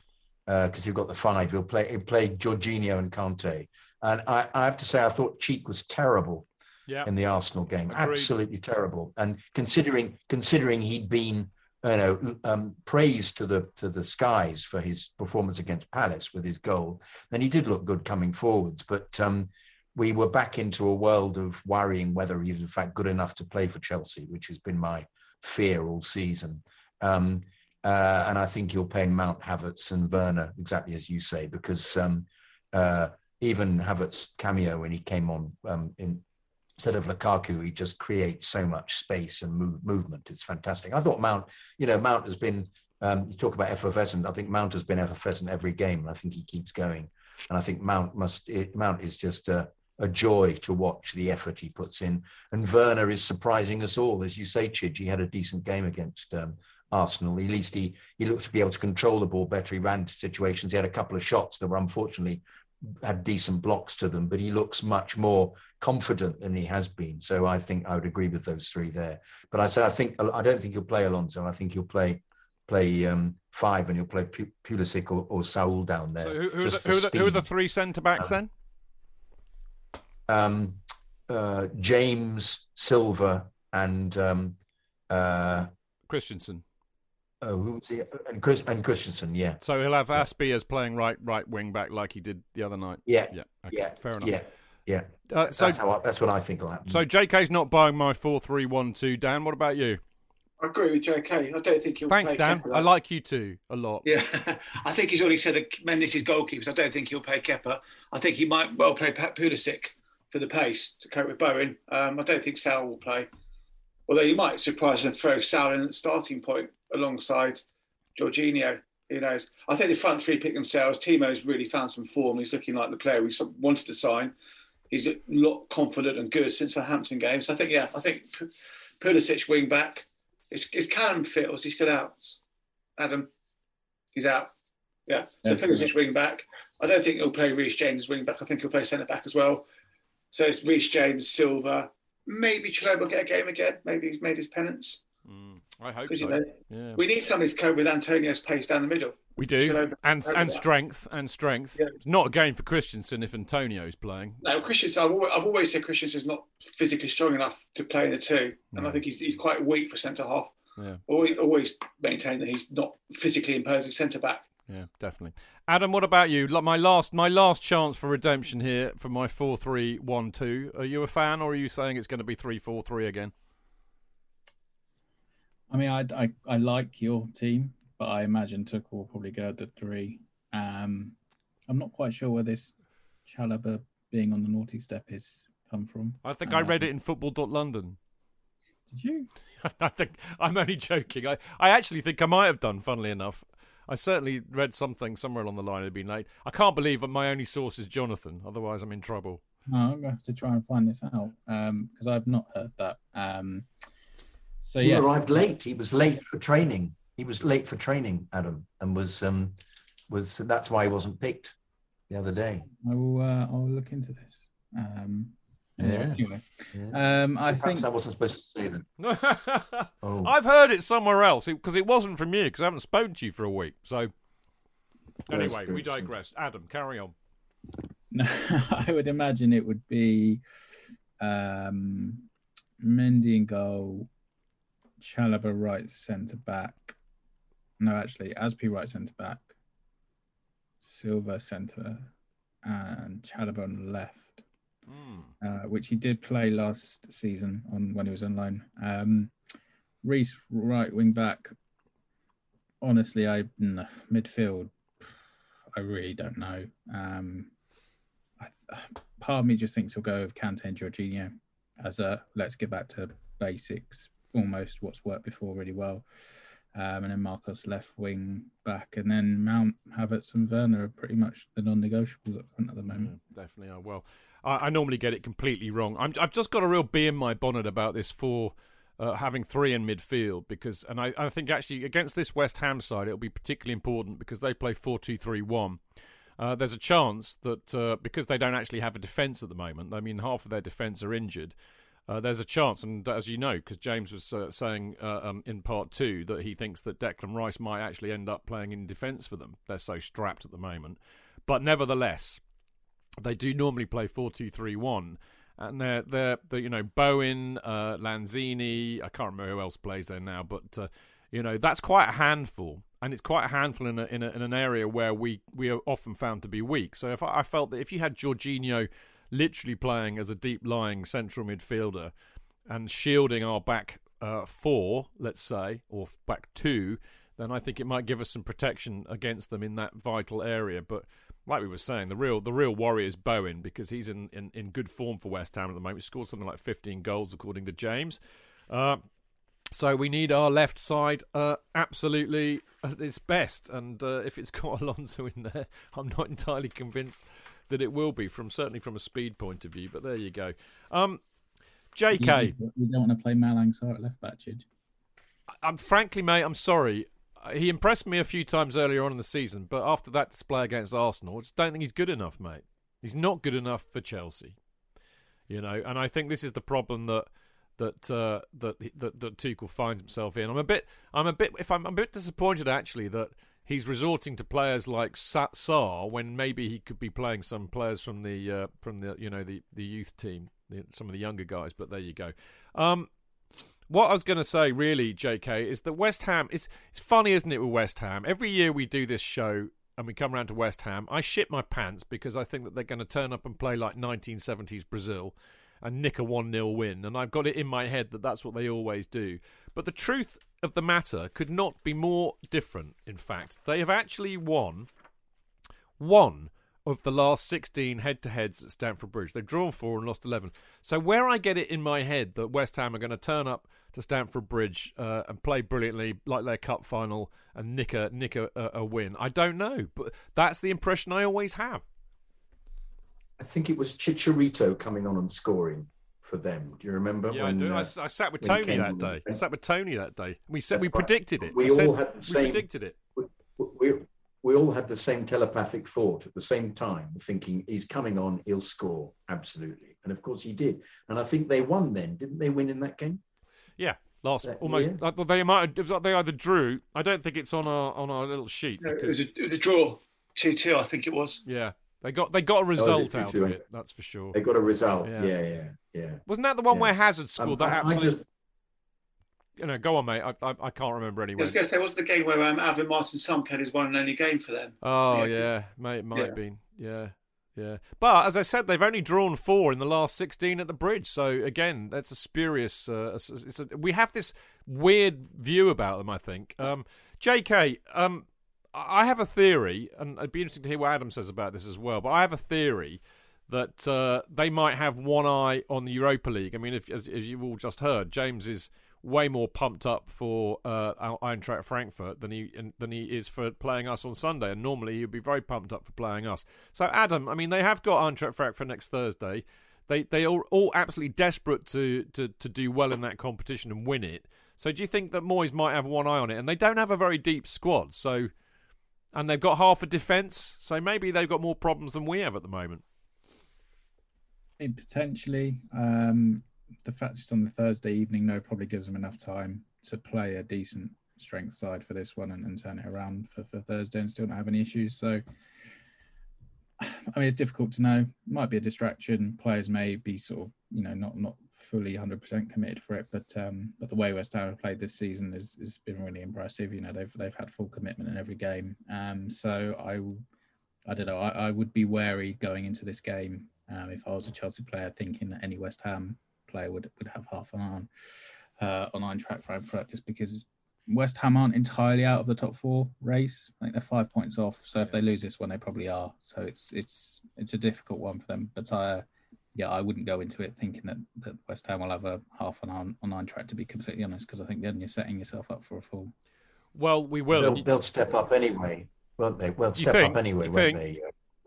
because uh, he've got the five. He'll play he'll play Jorginho and Kante, and I, I have to say I thought Cheek was terrible yeah. in the Arsenal game, Agreed. absolutely terrible. And considering considering he'd been you know um, praised to the to the skies for his performance against Palace with his goal, then he did look good coming forwards, but. Um, we were back into a world of worrying whether he was in fact good enough to play for Chelsea, which has been my fear all season. Um, uh, and I think you're pay Mount Havertz and Werner exactly as you say, because um, uh, even Havertz cameo when he came on um, in, instead of Lukaku, he just creates so much space and move, movement. It's fantastic. I thought Mount, you know, Mount has been. Um, you talk about effervescent. I think Mount has been effervescent every game, and I think he keeps going. And I think Mount must. It, Mount is just a, a joy to watch the effort he puts in. And Werner is surprising us all, as you say, Chidge. He had a decent game against um, Arsenal. At least he he looked to be able to control the ball better. He ran to situations. He had a couple of shots that were unfortunately had decent blocks to them, but he looks much more confident than he has been. So I think I would agree with those three there. But I say I think I don't think he'll play Alonso. I think he'll play play um, five and he'll play Pulisic or, or Saul down there. So who, who, are the, who, are the, who, are the, three centre backs uh, then? Um, uh, James Silva and um, uh, Christensen. Oh, who was he? And Chris and Christensen, yeah. So he'll have Azpi as playing right right wing back like he did the other night. Yeah, yeah, okay. yeah. Fair enough. Yeah, yeah. Uh, so that's, I, that's, what I think will happen. So JK's not buying my four three one two. Dan, what about you? I agree with JK. I don't think he'll. Thanks, play Dan. Kepa, I like you too a lot. Yeah, I think he's already said that Mendy's is goalkeepers. I don't think he'll play Kepa. I think he might well play Pat Pulisic for the pace to cope with Bowen. Um, I don't think Saul will play. Although you might surprise and throw Saul in at the starting point alongside Jorginho. Who knows? I think the front three pick themselves. Timo's really found some form. He's looking like the player we wanted to sign. He's a lot confident and good since the Hampton games. So I think, yeah, I think Pulisic wing back. Is, is Callum fit or is he still out? Adam, he's out. Yeah. So yeah, Pulisic wing back. I don't think he'll play Reece James wing back. I think he'll play centre back as well. So it's Reece James, Silva. Maybe Chalobah will get a game again. Maybe he's made his penance. Mm. I hope so. You know, yeah. We need somebody to cope with Antonio's pace down the middle. We do, and and strength and strength. Yeah. It's not a game for Christensen if Antonio's playing. No, Christensen. I've always, I've always said Christensen's not physically strong enough to play in the two, and I think he's he's quite weak for centre half. Yeah. Always, always maintain that he's not physically imposing centre back. Yeah, definitely. Adam, what about you? My last, my last chance for redemption here for my four-three-one-two. Are you a fan, or are you saying it's going to be three-four-three again? I mean, I, I, I like your team, but I imagine Tuchel will probably go at the three. Um, I'm not quite sure where this Chalobah being on the naughty step is come from. I think I read it in Football.London. Did you? I think I'm only joking. I, I actually think I might have done. Funnily enough, I certainly read something somewhere along the line had been late. I can't believe that my only source is Jonathan. Otherwise, I'm in trouble. No, I'm going to have to try and find this out because I've not heard that. Um, so He yeah, arrived late. He was late for training. He was late for training, Adam, and was um was that's why he wasn't picked the other day. I will. Uh, I'll look into this. Um, Yeah. Anyway, Yeah. um, I Perhaps think I wasn't supposed to say that. Oh. I've heard it somewhere else because it, wasn't from you because I haven't spoken to you for a week. So anyway, we digress. Adam, carry on. No, I would imagine it would be um, Mendy in goal, Chalobah right centre back. No, actually, Azpi right centre back, Silva centre, and Chalobah on the left, uh, which he did play last season on when he was on loan. Um, Reece right wing back. Honestly, I no, midfield. I really don't know. Um, I, part of me just thinks he'll go with Kante and Jorginho as a let's get back to basics, almost what's worked before really well. Um, and then Marcos left wing back, and then Mount, Havertz, and Werner are pretty much the non-negotiables up front at the moment. Definitely are. Well, I, I normally get it completely wrong. I'm, I've just got a real bee in my bonnet about this for uh, having three in midfield because, and I, I think actually against this West Ham side, it'll be particularly important because they play four two three one. Uh, there's a chance that uh, because they don't actually have a defence at the moment, I mean half of their defence are injured. Uh, there's a chance, and as you know, because James was uh, saying uh, um, in part two that he thinks that Declan Rice might actually end up playing in defence for them. They're so strapped at the moment, but nevertheless, they do normally play four two three one, and they're they're, they're you know Bowen, uh, Lanzini. I can't remember who else plays there now, but uh, you know that's quite a handful, and it's quite a handful in a, in, a, in an area where we we are often found to be weak. So if I, I felt that if you had Jorginho literally playing as a deep lying central midfielder and shielding our back uh, four, let's say, or back two, then I think it might give us some protection against them in that vital area. But like we were saying, the real the real worry is Bowen because he's in, in, in good form for West Ham at the moment. He scored something like 15 goals according to James. Uh, so we need our left side uh, absolutely at its best, and uh, if it's got Alonso in there, I'm not entirely convinced that it will be from certainly from a speed point of view. But there you go. Um, J.K. You, don't want to play Malang at left back, Chidge. I'm frankly, mate, I'm sorry. Uh, He impressed me a few times earlier on in the season, but after that display against Arsenal, I just don't think he's good enough, mate. He's not good enough for Chelsea, you know. And I think this is the problem that that uh, that that that Tuchel finds himself in. I'm a bit, I'm a bit, if I'm, I'm a bit disappointed actually that he's resorting to players like Sa- Sarr when maybe he could be playing some players from the uh, from the you know the the youth team, the, some of the younger guys. But there you go. Um, what I was going to say, really, J.K., is that West Ham. It's it's funny, isn't it, with West Ham? Every year we do this show and we come around to West Ham, I shit my pants because I think that they're going to turn up and play like 1970s Brazil and nick a 1 0 win. And I've got it in my head that that's what they always do. But the truth of the matter could not be more different, in fact. They have actually won one of the last 16 head to heads at Stamford Bridge. They've drawn four and lost 11. So, where I get it in my head that West Ham are going to turn up to Stamford Bridge uh, and play brilliantly like their cup final and nick a, nick a, a, win, I don't know. But that's the impression I always have. I think it was Chicharito coming on and scoring for them. Do you remember? Yeah, when, I do. I, uh, s- I sat with Tony that day. I sat with Tony that day. We said That's we right. predicted it. We We said- all had the we predicted it. We, we, we all had the same telepathic thought at the same time, thinking he's coming on, he'll score absolutely, and of course he did. And I think they won then, didn't they? Win in that game? Yeah, last That almost. year? I thought they might. It was like they either drew. I don't think it's on our on our little sheet No, it, was a, it was a draw, two two, I think it was. yeah, they got they got a was it, result out of it. That's for sure. They got a result. Yeah. Yeah, yeah, yeah. Wasn't that the one Yeah. where Hazard scored Um, that I- I absolute? You know, go on, mate. I I, I can't remember anyone. I was going to say, wasn't the game where um, Alvin Martin played his one and only game for them? Oh Yeah. yeah, mate, it might Yeah. have been. Yeah, yeah. But as I said, they've only drawn four in the last sixteen at the bridge. So again, that's a spurious. Uh, it's it's a, we have this weird view about them. I think. Um, J.K. Um, I have a theory, and it'd be interesting to hear what Adam says about this as well. But I have a theory that uh, they might have one eye on the Europa League. I mean, if, as, as you've all just heard, James is way more pumped up for uh, Eintracht Frankfurt than he than he is for playing us on Sunday. And normally he'd be very pumped up for playing us. So Adam, I mean, they have got Eintracht Frankfurt next Thursday. They they are all absolutely desperate to, to to do well in that competition and win it. So do you think that Moyes might have one eye on it? And they don't have a very deep squad, so and they've got half a defence, so maybe they've got more problems than we have at the moment. Potentially, um, the fact it's on the Thursday evening, though, probably gives them enough time to play a decent strength side for this one and, and turn it around for, for Thursday and still not have any issues. So, I mean, it's difficult to know. Might be a distraction. Players may be sort of, you know, not not fully 100% committed for it, but um, but the way West Ham have played this season has, has been really impressive. You know, they've they've had full commitment in every game. Um, so I, I don't know. I, I would be wary going into this game um, if I was a Chelsea player, thinking that any West Ham player would would have half an eye on uh, on Eintracht Frankfurt, just because West Ham aren't entirely out of the top four race. I think they're five points off. So if they lose this one, they probably are. So it's it's it's a difficult one for them. But uh, yeah, I wouldn't go into it thinking that, that West Ham will have a half an hour on on Eintracht. To be completely honest, because I think then you're setting yourself up for a fall. Well, we will. They'll, they'll step up anyway, won't they? Well, step think? up anyway, won't think? they?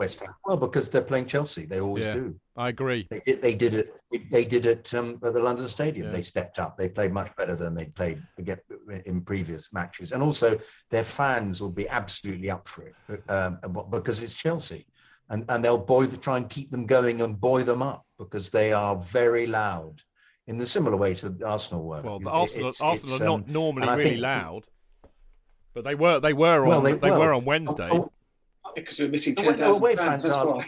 West Ham. Well, because they're playing Chelsea. They always Yeah. do. I agree. They did, they did it. They did it um, at the London Stadium. Yeah. They stepped up. They played much better than they played in previous matches. And also, their fans will be absolutely up for it um, because it's Chelsea, and and they'll buoy the, try and keep them going and buoy them up because they are very loud. In the similar way to the Arsenal were. Well, the Arsenal, it's- Arsenal it's, are um, not normally really think- loud, but they were. They were Well, on. they- They, well, were on Wednesday. oh, because we're missing Away- 10,000 away fans. fans That's are-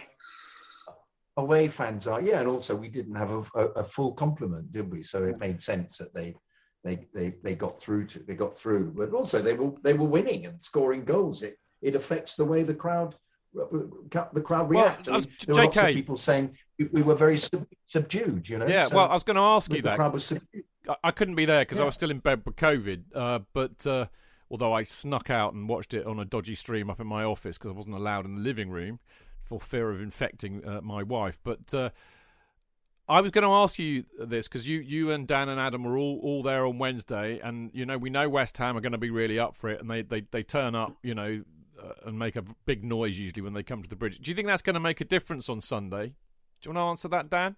away fans are yeah and also we didn't have a, a, a full complement did we so it made sense that they they they they got through to they got through but also they were they were winning and scoring goals it it affects the way the crowd the crowd Well, react I I mean, there were lots of JK. people saying we, we were very sub, subdued you know yeah. so well, I was going to ask the you that. crowd was subdued. I, I couldn't be there because I was still in bed with COVID. Uh, but uh, although I snuck out and watched it on a dodgy stream up in my office because I wasn't allowed in the living room for fear of infecting uh, my wife. But uh, I was going to ask you this because you, you and Dan and Adam were all, all there on Wednesday, and you know we know West Ham are going to be really up for it, and they they, they turn up, you know, uh, and make a big noise usually when they come to the bridge. Do you think that's going to make a difference on Sunday? Do you want to answer that, Dan?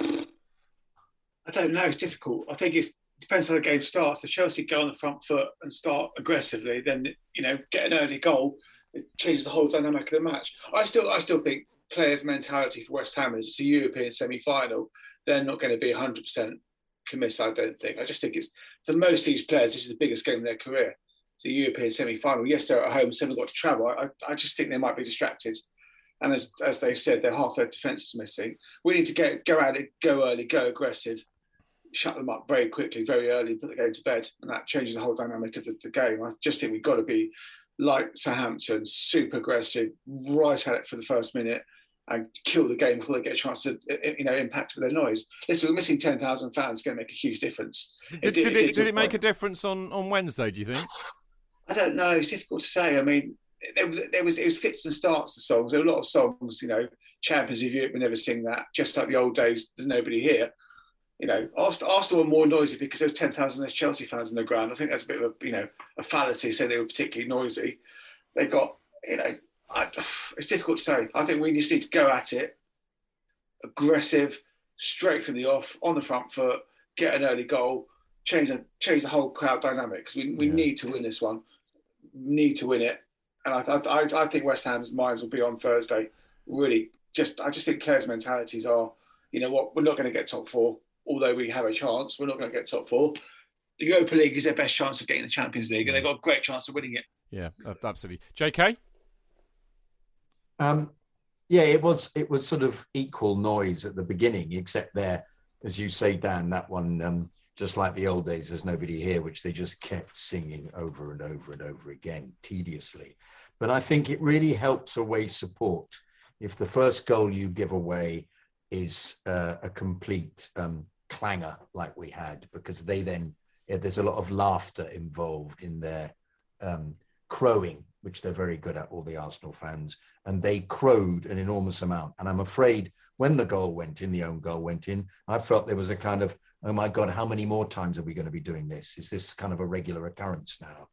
I don't know. It's difficult. I think it's, it depends how the game starts. If Chelsea go on the front foot and start aggressively, then you know get an early goal, it changes the whole dynamic of the match. I still, I still think players' mentality for West Ham is it's a European semi-final. They're not going to be 100 percent committed. I don't think. I just think it's for most of these players, this is the biggest game of their career. It's a European semi-final. Yes, they're at home, so they've got to travel. I, I just think they might be distracted. And as, as they said, their half their defence is missing. We need to get go at it, go early, go aggressive, shut them up very quickly, very early, put the game to bed, and that changes the whole dynamic of the, the game. I just think we've got to be like Southampton, super aggressive, right at it for the first minute, and kill the game before they get a chance to, you know, impact with their noise. Listen, we're missing ten thousand fans. It's going to make a huge difference. Did, did, it, did it make a difference on, on Wednesday? Do you think? I don't know. It's difficult to say. I mean, there, was- there was it was fits and starts. The songs. There were a lot of songs. You know, Champions of Europe. We never sing that. Just like the old days. There's nobody here. You know, Arsenal, Arsenal were more noisy because there was thousand less Chelsea fans in the ground. I think that's a bit of a you know a fallacy saying they were particularly noisy. They got you know. I, it's difficult to say. I think we just need to go at it, aggressive, straight from the off, on the front foot, get an early goal, change the change the whole crowd dynamic because we, we need to win this one, need to win it, and I I, I think West Ham's minds will be on Thursday. Really, just I just think players' mentalities are, you know what, we're not going to get top four, although we have a chance. We're not going to get top four. The Europa League is their best chance of getting the Champions League, and they've got a great chance of winning it. Yeah, absolutely. J.K. Um, yeah, it was it was sort of equal noise at the beginning, except there, as you say, Dan, that one um, just like the old days, there's nobody here, which they just kept singing over and over and over again, tediously. But I think it really helps away support if the first goal you give away is uh, a complete um, clangor like we had, because they then there's a lot of laughter involved in their um, crowing, which they're very good at, all the Arsenal fans, and they crowed an enormous amount. And I'm afraid when the goal went in, the own goal went in, I felt there was a kind of oh my God, how many more times are we going to be doing this? Is this kind of a regular occurrence now?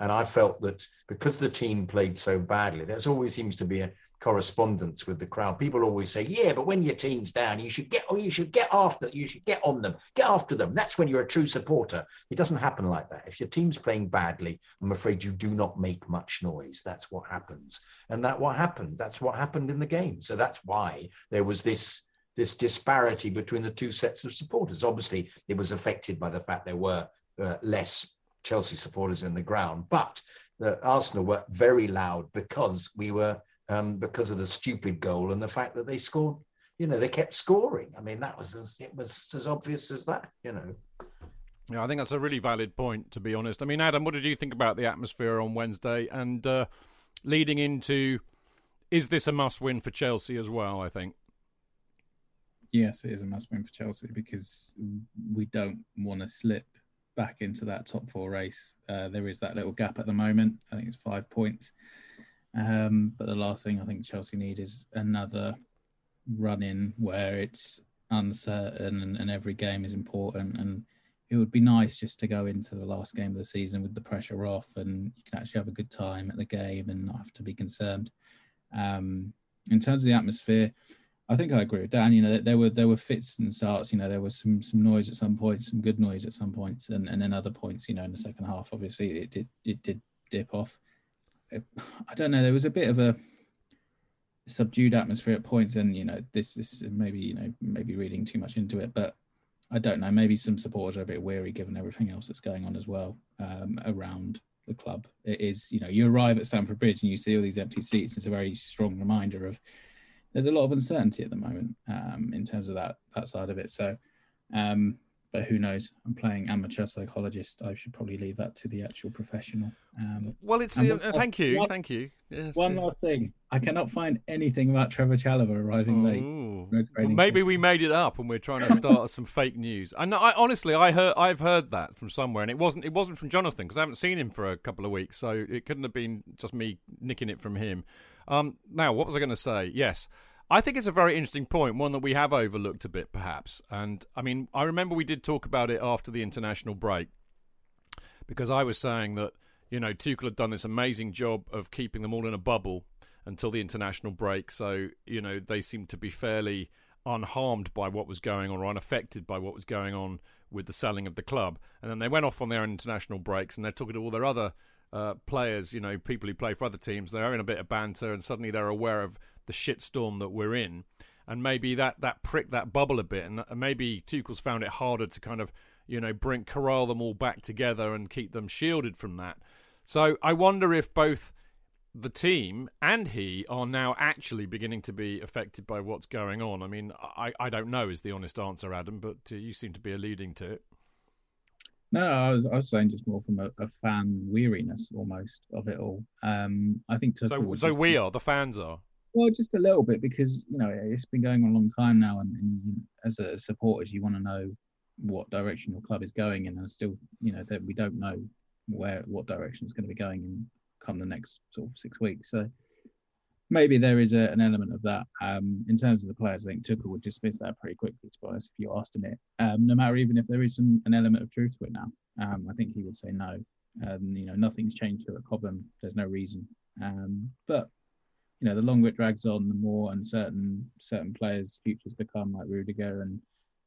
And I felt that because the team played so badly, there's always seems to be a correspondence with the crowd. People always say, "Yeah, but when your team's down, you should get, or you should get after, you should get on them, get after them." That's when you're a true supporter. It doesn't happen like that. If your team's playing badly, I'm afraid you do not make much noise. That's what happens, and that what happened. That's what happened in the game. So that's why there was this this disparity between the two sets of supporters. Obviously, it was affected by the fact there were uh, less Chelsea supporters in the ground, but the Arsenal were very loud because we were um, because of the stupid goal and the fact that they scored. You know, they kept scoring. I mean, that was as, it was as obvious as that. You know. Yeah, I think that's a really valid point. To be honest, I mean, Adam, what did you think about the atmosphere on Wednesday and uh, leading into? Is this a must-win for Chelsea as well? I think. Yes, it is a must-win for Chelsea because we don't want to slip back into that top four race. Uh, there is that little gap at the moment. I think it's five points. Um, but the last thing I think Chelsea need is another run in where it's uncertain and, and, every game is important. And it would be nice just to go into the last game of the season with the pressure off and you can actually have a good time at the game and not have to be concerned. Um, in terms of the atmosphere, I think I agree with Dan. You know, there were there were fits and starts. You know, there was some some noise at some points, some good noise at some points, and, and then other points. You know, in the second half, obviously it did it did dip off. I don't know. There was a bit of a subdued atmosphere at points, and you know, this this maybe you know maybe reading too much into it, but I don't know. Maybe some supporters are a bit weary given everything else that's going on as well um, around the club. It is you know you arrive at Stamford Bridge and you see all these empty seats. It's a very strong reminder of there's a lot of uncertainty at the moment um, in terms of that that side of it. So um, but who knows? I'm playing amateur psychologist. I should probably leave that to the actual professional. Um, well, it's uh, thank you, one, thank you. Yes, one yes. last thing. I cannot find anything about Trevor Chalobah arriving oh. late. Well, maybe we made it up and we're trying to start some fake news. And I honestly, I heard, I've heard that from somewhere, and it wasn't, it wasn't from Jonathan because I haven't seen him for a couple of weeks, so it couldn't have been just me nicking it from him. Um, now, what was I going to say? Yes. I think it's a very interesting point, one that we have overlooked a bit, perhaps. And I mean, I remember we did talk about it after the international break because I was saying that, you know, Tuchel had done this amazing job of keeping them all in a bubble until the international break. So, you know, they seemed to be fairly unharmed by what was going on or unaffected by what was going on with the selling of the club. And then they went off on their international breaks and they're talking to all their other uh, players, you know, people who play for other teams. They're having a bit of banter and suddenly they're aware of the shitstorm that we're in, and maybe that that pricked that bubble a bit, and maybe Tuchel's found it harder to kind of you know bring corral them all back together and keep them shielded from that. So I wonder if both the team and he are now actually beginning to be affected by what's going on. I mean, I, I don't know is the honest answer, Adam, but uh, you seem to be alluding to it. No, I was I was saying just more from a, a fan weariness almost of it all. Um, I think so. So we are the fans are. Well, just a little bit because you know it's been going on a long time now, and, and as a supporters, you want to know what direction your club is going in, and still, you know, that we don't know where what direction it's going to be going in come the next sort of six weeks. So maybe there is a, an element of that. Um, in terms of the players, I think Tuchel would dismiss that pretty quickly, to be honest, if you asked him it. Um, no matter even if there is some, an element of truth to it now, um, I think he would say no. Um, you know, nothing's changed here at Cobham. There's no reason. Um, but you know, the longer it drags on, the more uncertain certain players' futures become, like Rudiger, and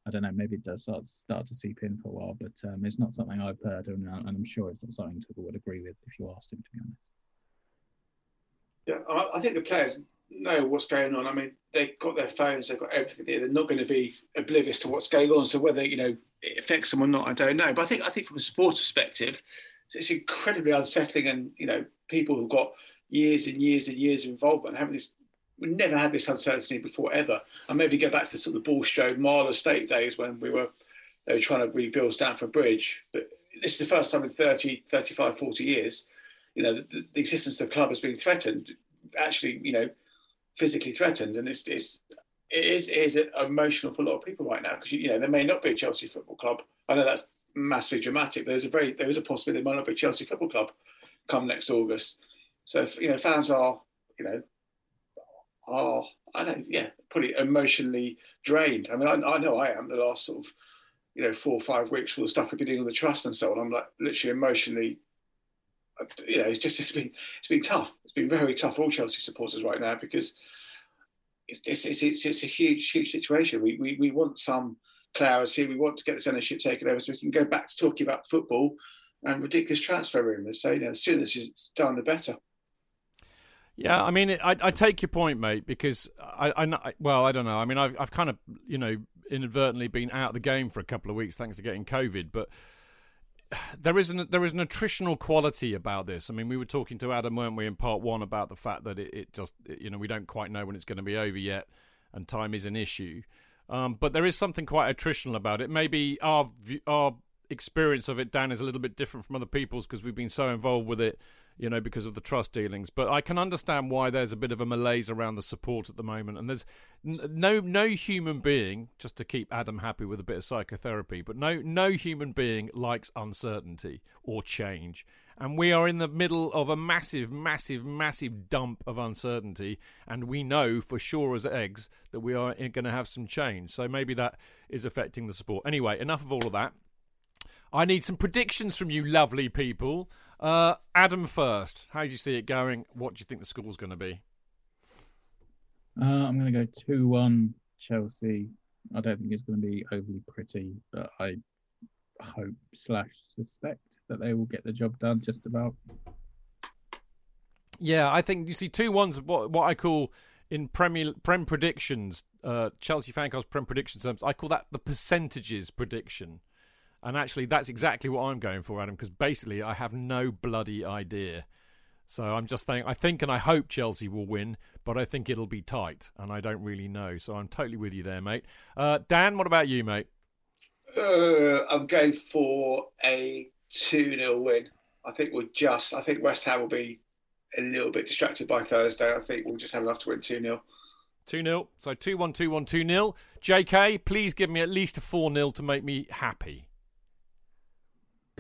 I don't know, maybe it does start start to seep in for a while, but um, it's not something I've heard, and, and I'm sure it's not something Tuchel would agree with if you asked him, to be honest. Yeah, I think the players know what's going on. I mean, they've got their phones, they've got everything there. They're not going to be oblivious to what's going on. So whether you know it affects them or not, I don't know. But I think I think from a sports perspective, it's incredibly unsettling, and you know, people who've got years and years and years of involvement, having this. We never had this uncertainty before ever. And maybe go back to the sort of the Bulstrode Marler Estate days when we were they were trying to rebuild Stamford Bridge. But this is the first time in 30, 35, 40 years, you know, the, the existence of the club has been threatened, actually, you know, physically threatened. And it's, it's it is, it is emotional for a lot of people right now because you know there may not be a Chelsea Football Club. I know that's massively dramatic. There's a very there is a possibility there might not be a Chelsea Football Club come next August. So you know, fans are you know are I don't yeah pretty emotionally drained. I mean, I, I know I am the last sort of you know, four or five weeks for the stuff we've been doing on the trust and so on. I'm like literally emotionally, you know, it's just it's been it's been tough. It's been very tough for all Chelsea supporters right now because it's it's it's, it's, it's a huge huge situation. We, we we want some clarity. We want to get this ownership taken over so we can go back to talking about football and ridiculous transfer rumours. So you know, the sooner this is done, the better. Yeah, I mean, I, I take your point, mate, because I, I, well, I don't know. I mean, I've, I've kind of, you know, inadvertently been out of the game for a couple of weeks thanks to getting COVID, but there is an there is an attritional quality about this. I mean, we were talking to Adam, weren't we, in part one about the fact that it, it just, you know, we don't quite know when it's going to be over yet, and time is an issue. Um, but there is something quite attritional about it. Maybe our our experience of it, Dan, is a little bit different from other people's because we've been so involved with it you know, because of the trust dealings. But I can understand why there's a bit of a malaise around the support at the moment. And there's no no human being, just to keep Adam happy with a bit of psychotherapy, but no no human being likes uncertainty or change. And we are in the middle of a massive, massive, massive dump of uncertainty. And we know for sure as eggs that we are eh, going to have some change. So maybe that is affecting the support. Anyway, enough of all of that. I need some predictions from you, lovely people. Uh, Adam first. How do you see it going? What do you think the score's going to be? Uh, I'm going to go 2 1 Chelsea. I don't think it's going to be overly pretty, but I hope slash suspect that they will get the job done just about. Yeah, I think you see two ones what what I call in Premier Prem predictions, uh, Chelsea fancast Prem prediction terms. I call that the percentages prediction. And actually, that's exactly what I'm going for, Adam, because basically I have no bloody idea. So I'm just saying, I think and I hope Chelsea will win, but I think it'll be tight, and I don't really know. So I'm totally with you there, mate. Uh, Dan, what about you, mate? Uh, I'm going for a 2 0 win. I think we'll just, I think West Ham will be a little bit distracted by Thursday. I think we'll just have enough to win 2 0. 2 0. So 2 1 2 1 2 0. JK, please give me at least a 4 0 to make me happy.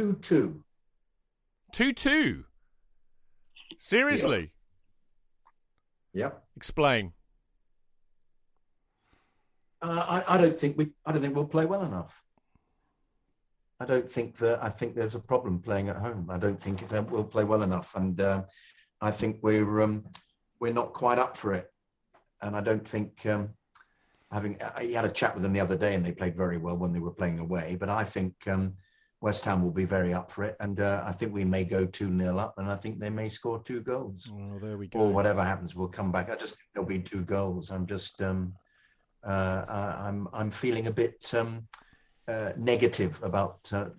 2 2. 2 2. Seriously? Yep. yep. Explain. Uh, I, I don't think we. I don't think we'll play well enough. I don't think that. I think there's a problem playing at home. I don't think that we'll play well enough, and uh, I think we're um, we're not quite up for it. And I don't think um, having. I had a chat with them the other day, and they played very well when they were playing away. But I think um, West Ham will be very up for it, and uh, I think we may go two 0 up, and I think they may score two goals. Oh, there we go. Or whatever happens, we'll come back. I just think there'll be two goals. I'm just, um, uh, I'm, I'm feeling a bit um, uh, negative about uh,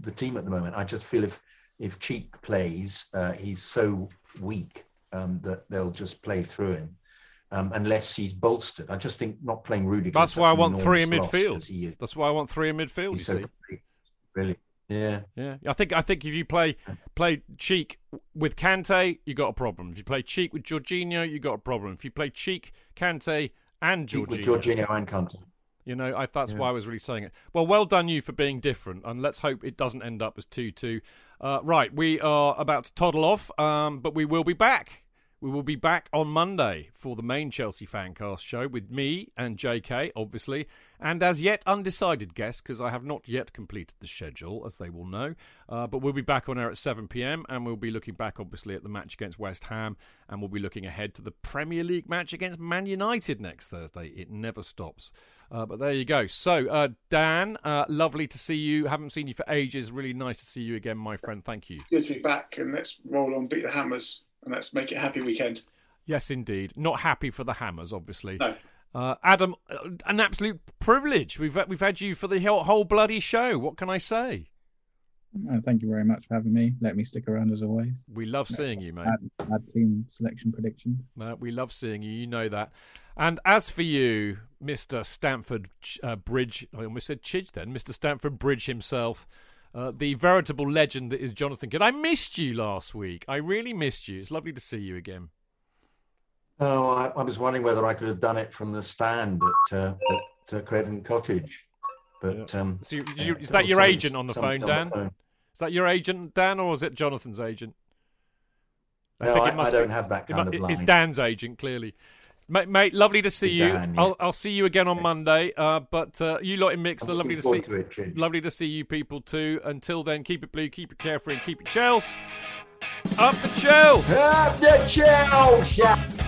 the team at the moment. I just feel if if Cheek plays, uh, he's so weak um, that they'll just play through him. Um, unless he's bolstered, I just think not playing Rudiger. That's why I want three in midfield. That's why I want three in midfield. You so see, great. Really? Yeah. Yeah. I think I think if you play play Cheek with Kante, you got a problem. If you play Cheek with Jorginho, you got a problem. If you play Cheek, Kante, and Jorginho, with Jorginho and Kante. You know, I, that's yeah. why I was really saying it. Well, well done you for being different, and let's hope it doesn't end up as two two. Uh, right, we are about to toddle off, um, but we will be back. We will be back on Monday for the main Chelsea Fancast show with me and JK, obviously, and as yet undecided guests because I have not yet completed the schedule, as they will know. Uh, but we'll be back on air at 7 pm and we'll be looking back, obviously, at the match against West Ham and we'll be looking ahead to the Premier League match against Man United next Thursday. It never stops. Uh, but there you go. So, uh, Dan, uh, lovely to see you. Haven't seen you for ages. Really nice to see you again, my friend. Thank you. Good to be back and let's roll on, beat the Hammers and let's make it a happy weekend. Yes, indeed. Not happy for the Hammers, obviously. No. Uh, Adam, uh, an absolute privilege. We've we've had you for the whole, whole bloody show. What can I say? Uh, thank you very much for having me. Let me stick around as always. We love seeing you, mate. Add, add team selection predictions. Uh, we love seeing you. You know that. And as for you, Mister Stamford uh, Bridge, I almost said Chidge then. Mister Stamford Bridge himself. Uh, the veritable legend that is Jonathan Kidd. I missed you last week. I really missed you. It's lovely to see you again. Oh, I, I was wondering whether I could have done it from the stand at, uh, at uh, Craven Cottage. But yeah. um, so you, you, is that your agent on the phone, Dan? phone. Is that your agent, Dan, or is it Jonathan's agent? I no, I, I don't be, have that kind of line. It's Dan's agent, clearly. Mate, mate, lovely to see you. Dan, yeah. I'll, I'll see you again on Monday. Uh, but uh, you lot in Mixlr, lovely to see. to it, lovely to see you people too. Until then, keep it blue, keep it carefree, and keep it Chels. Up the Chels. Up the Chelsea!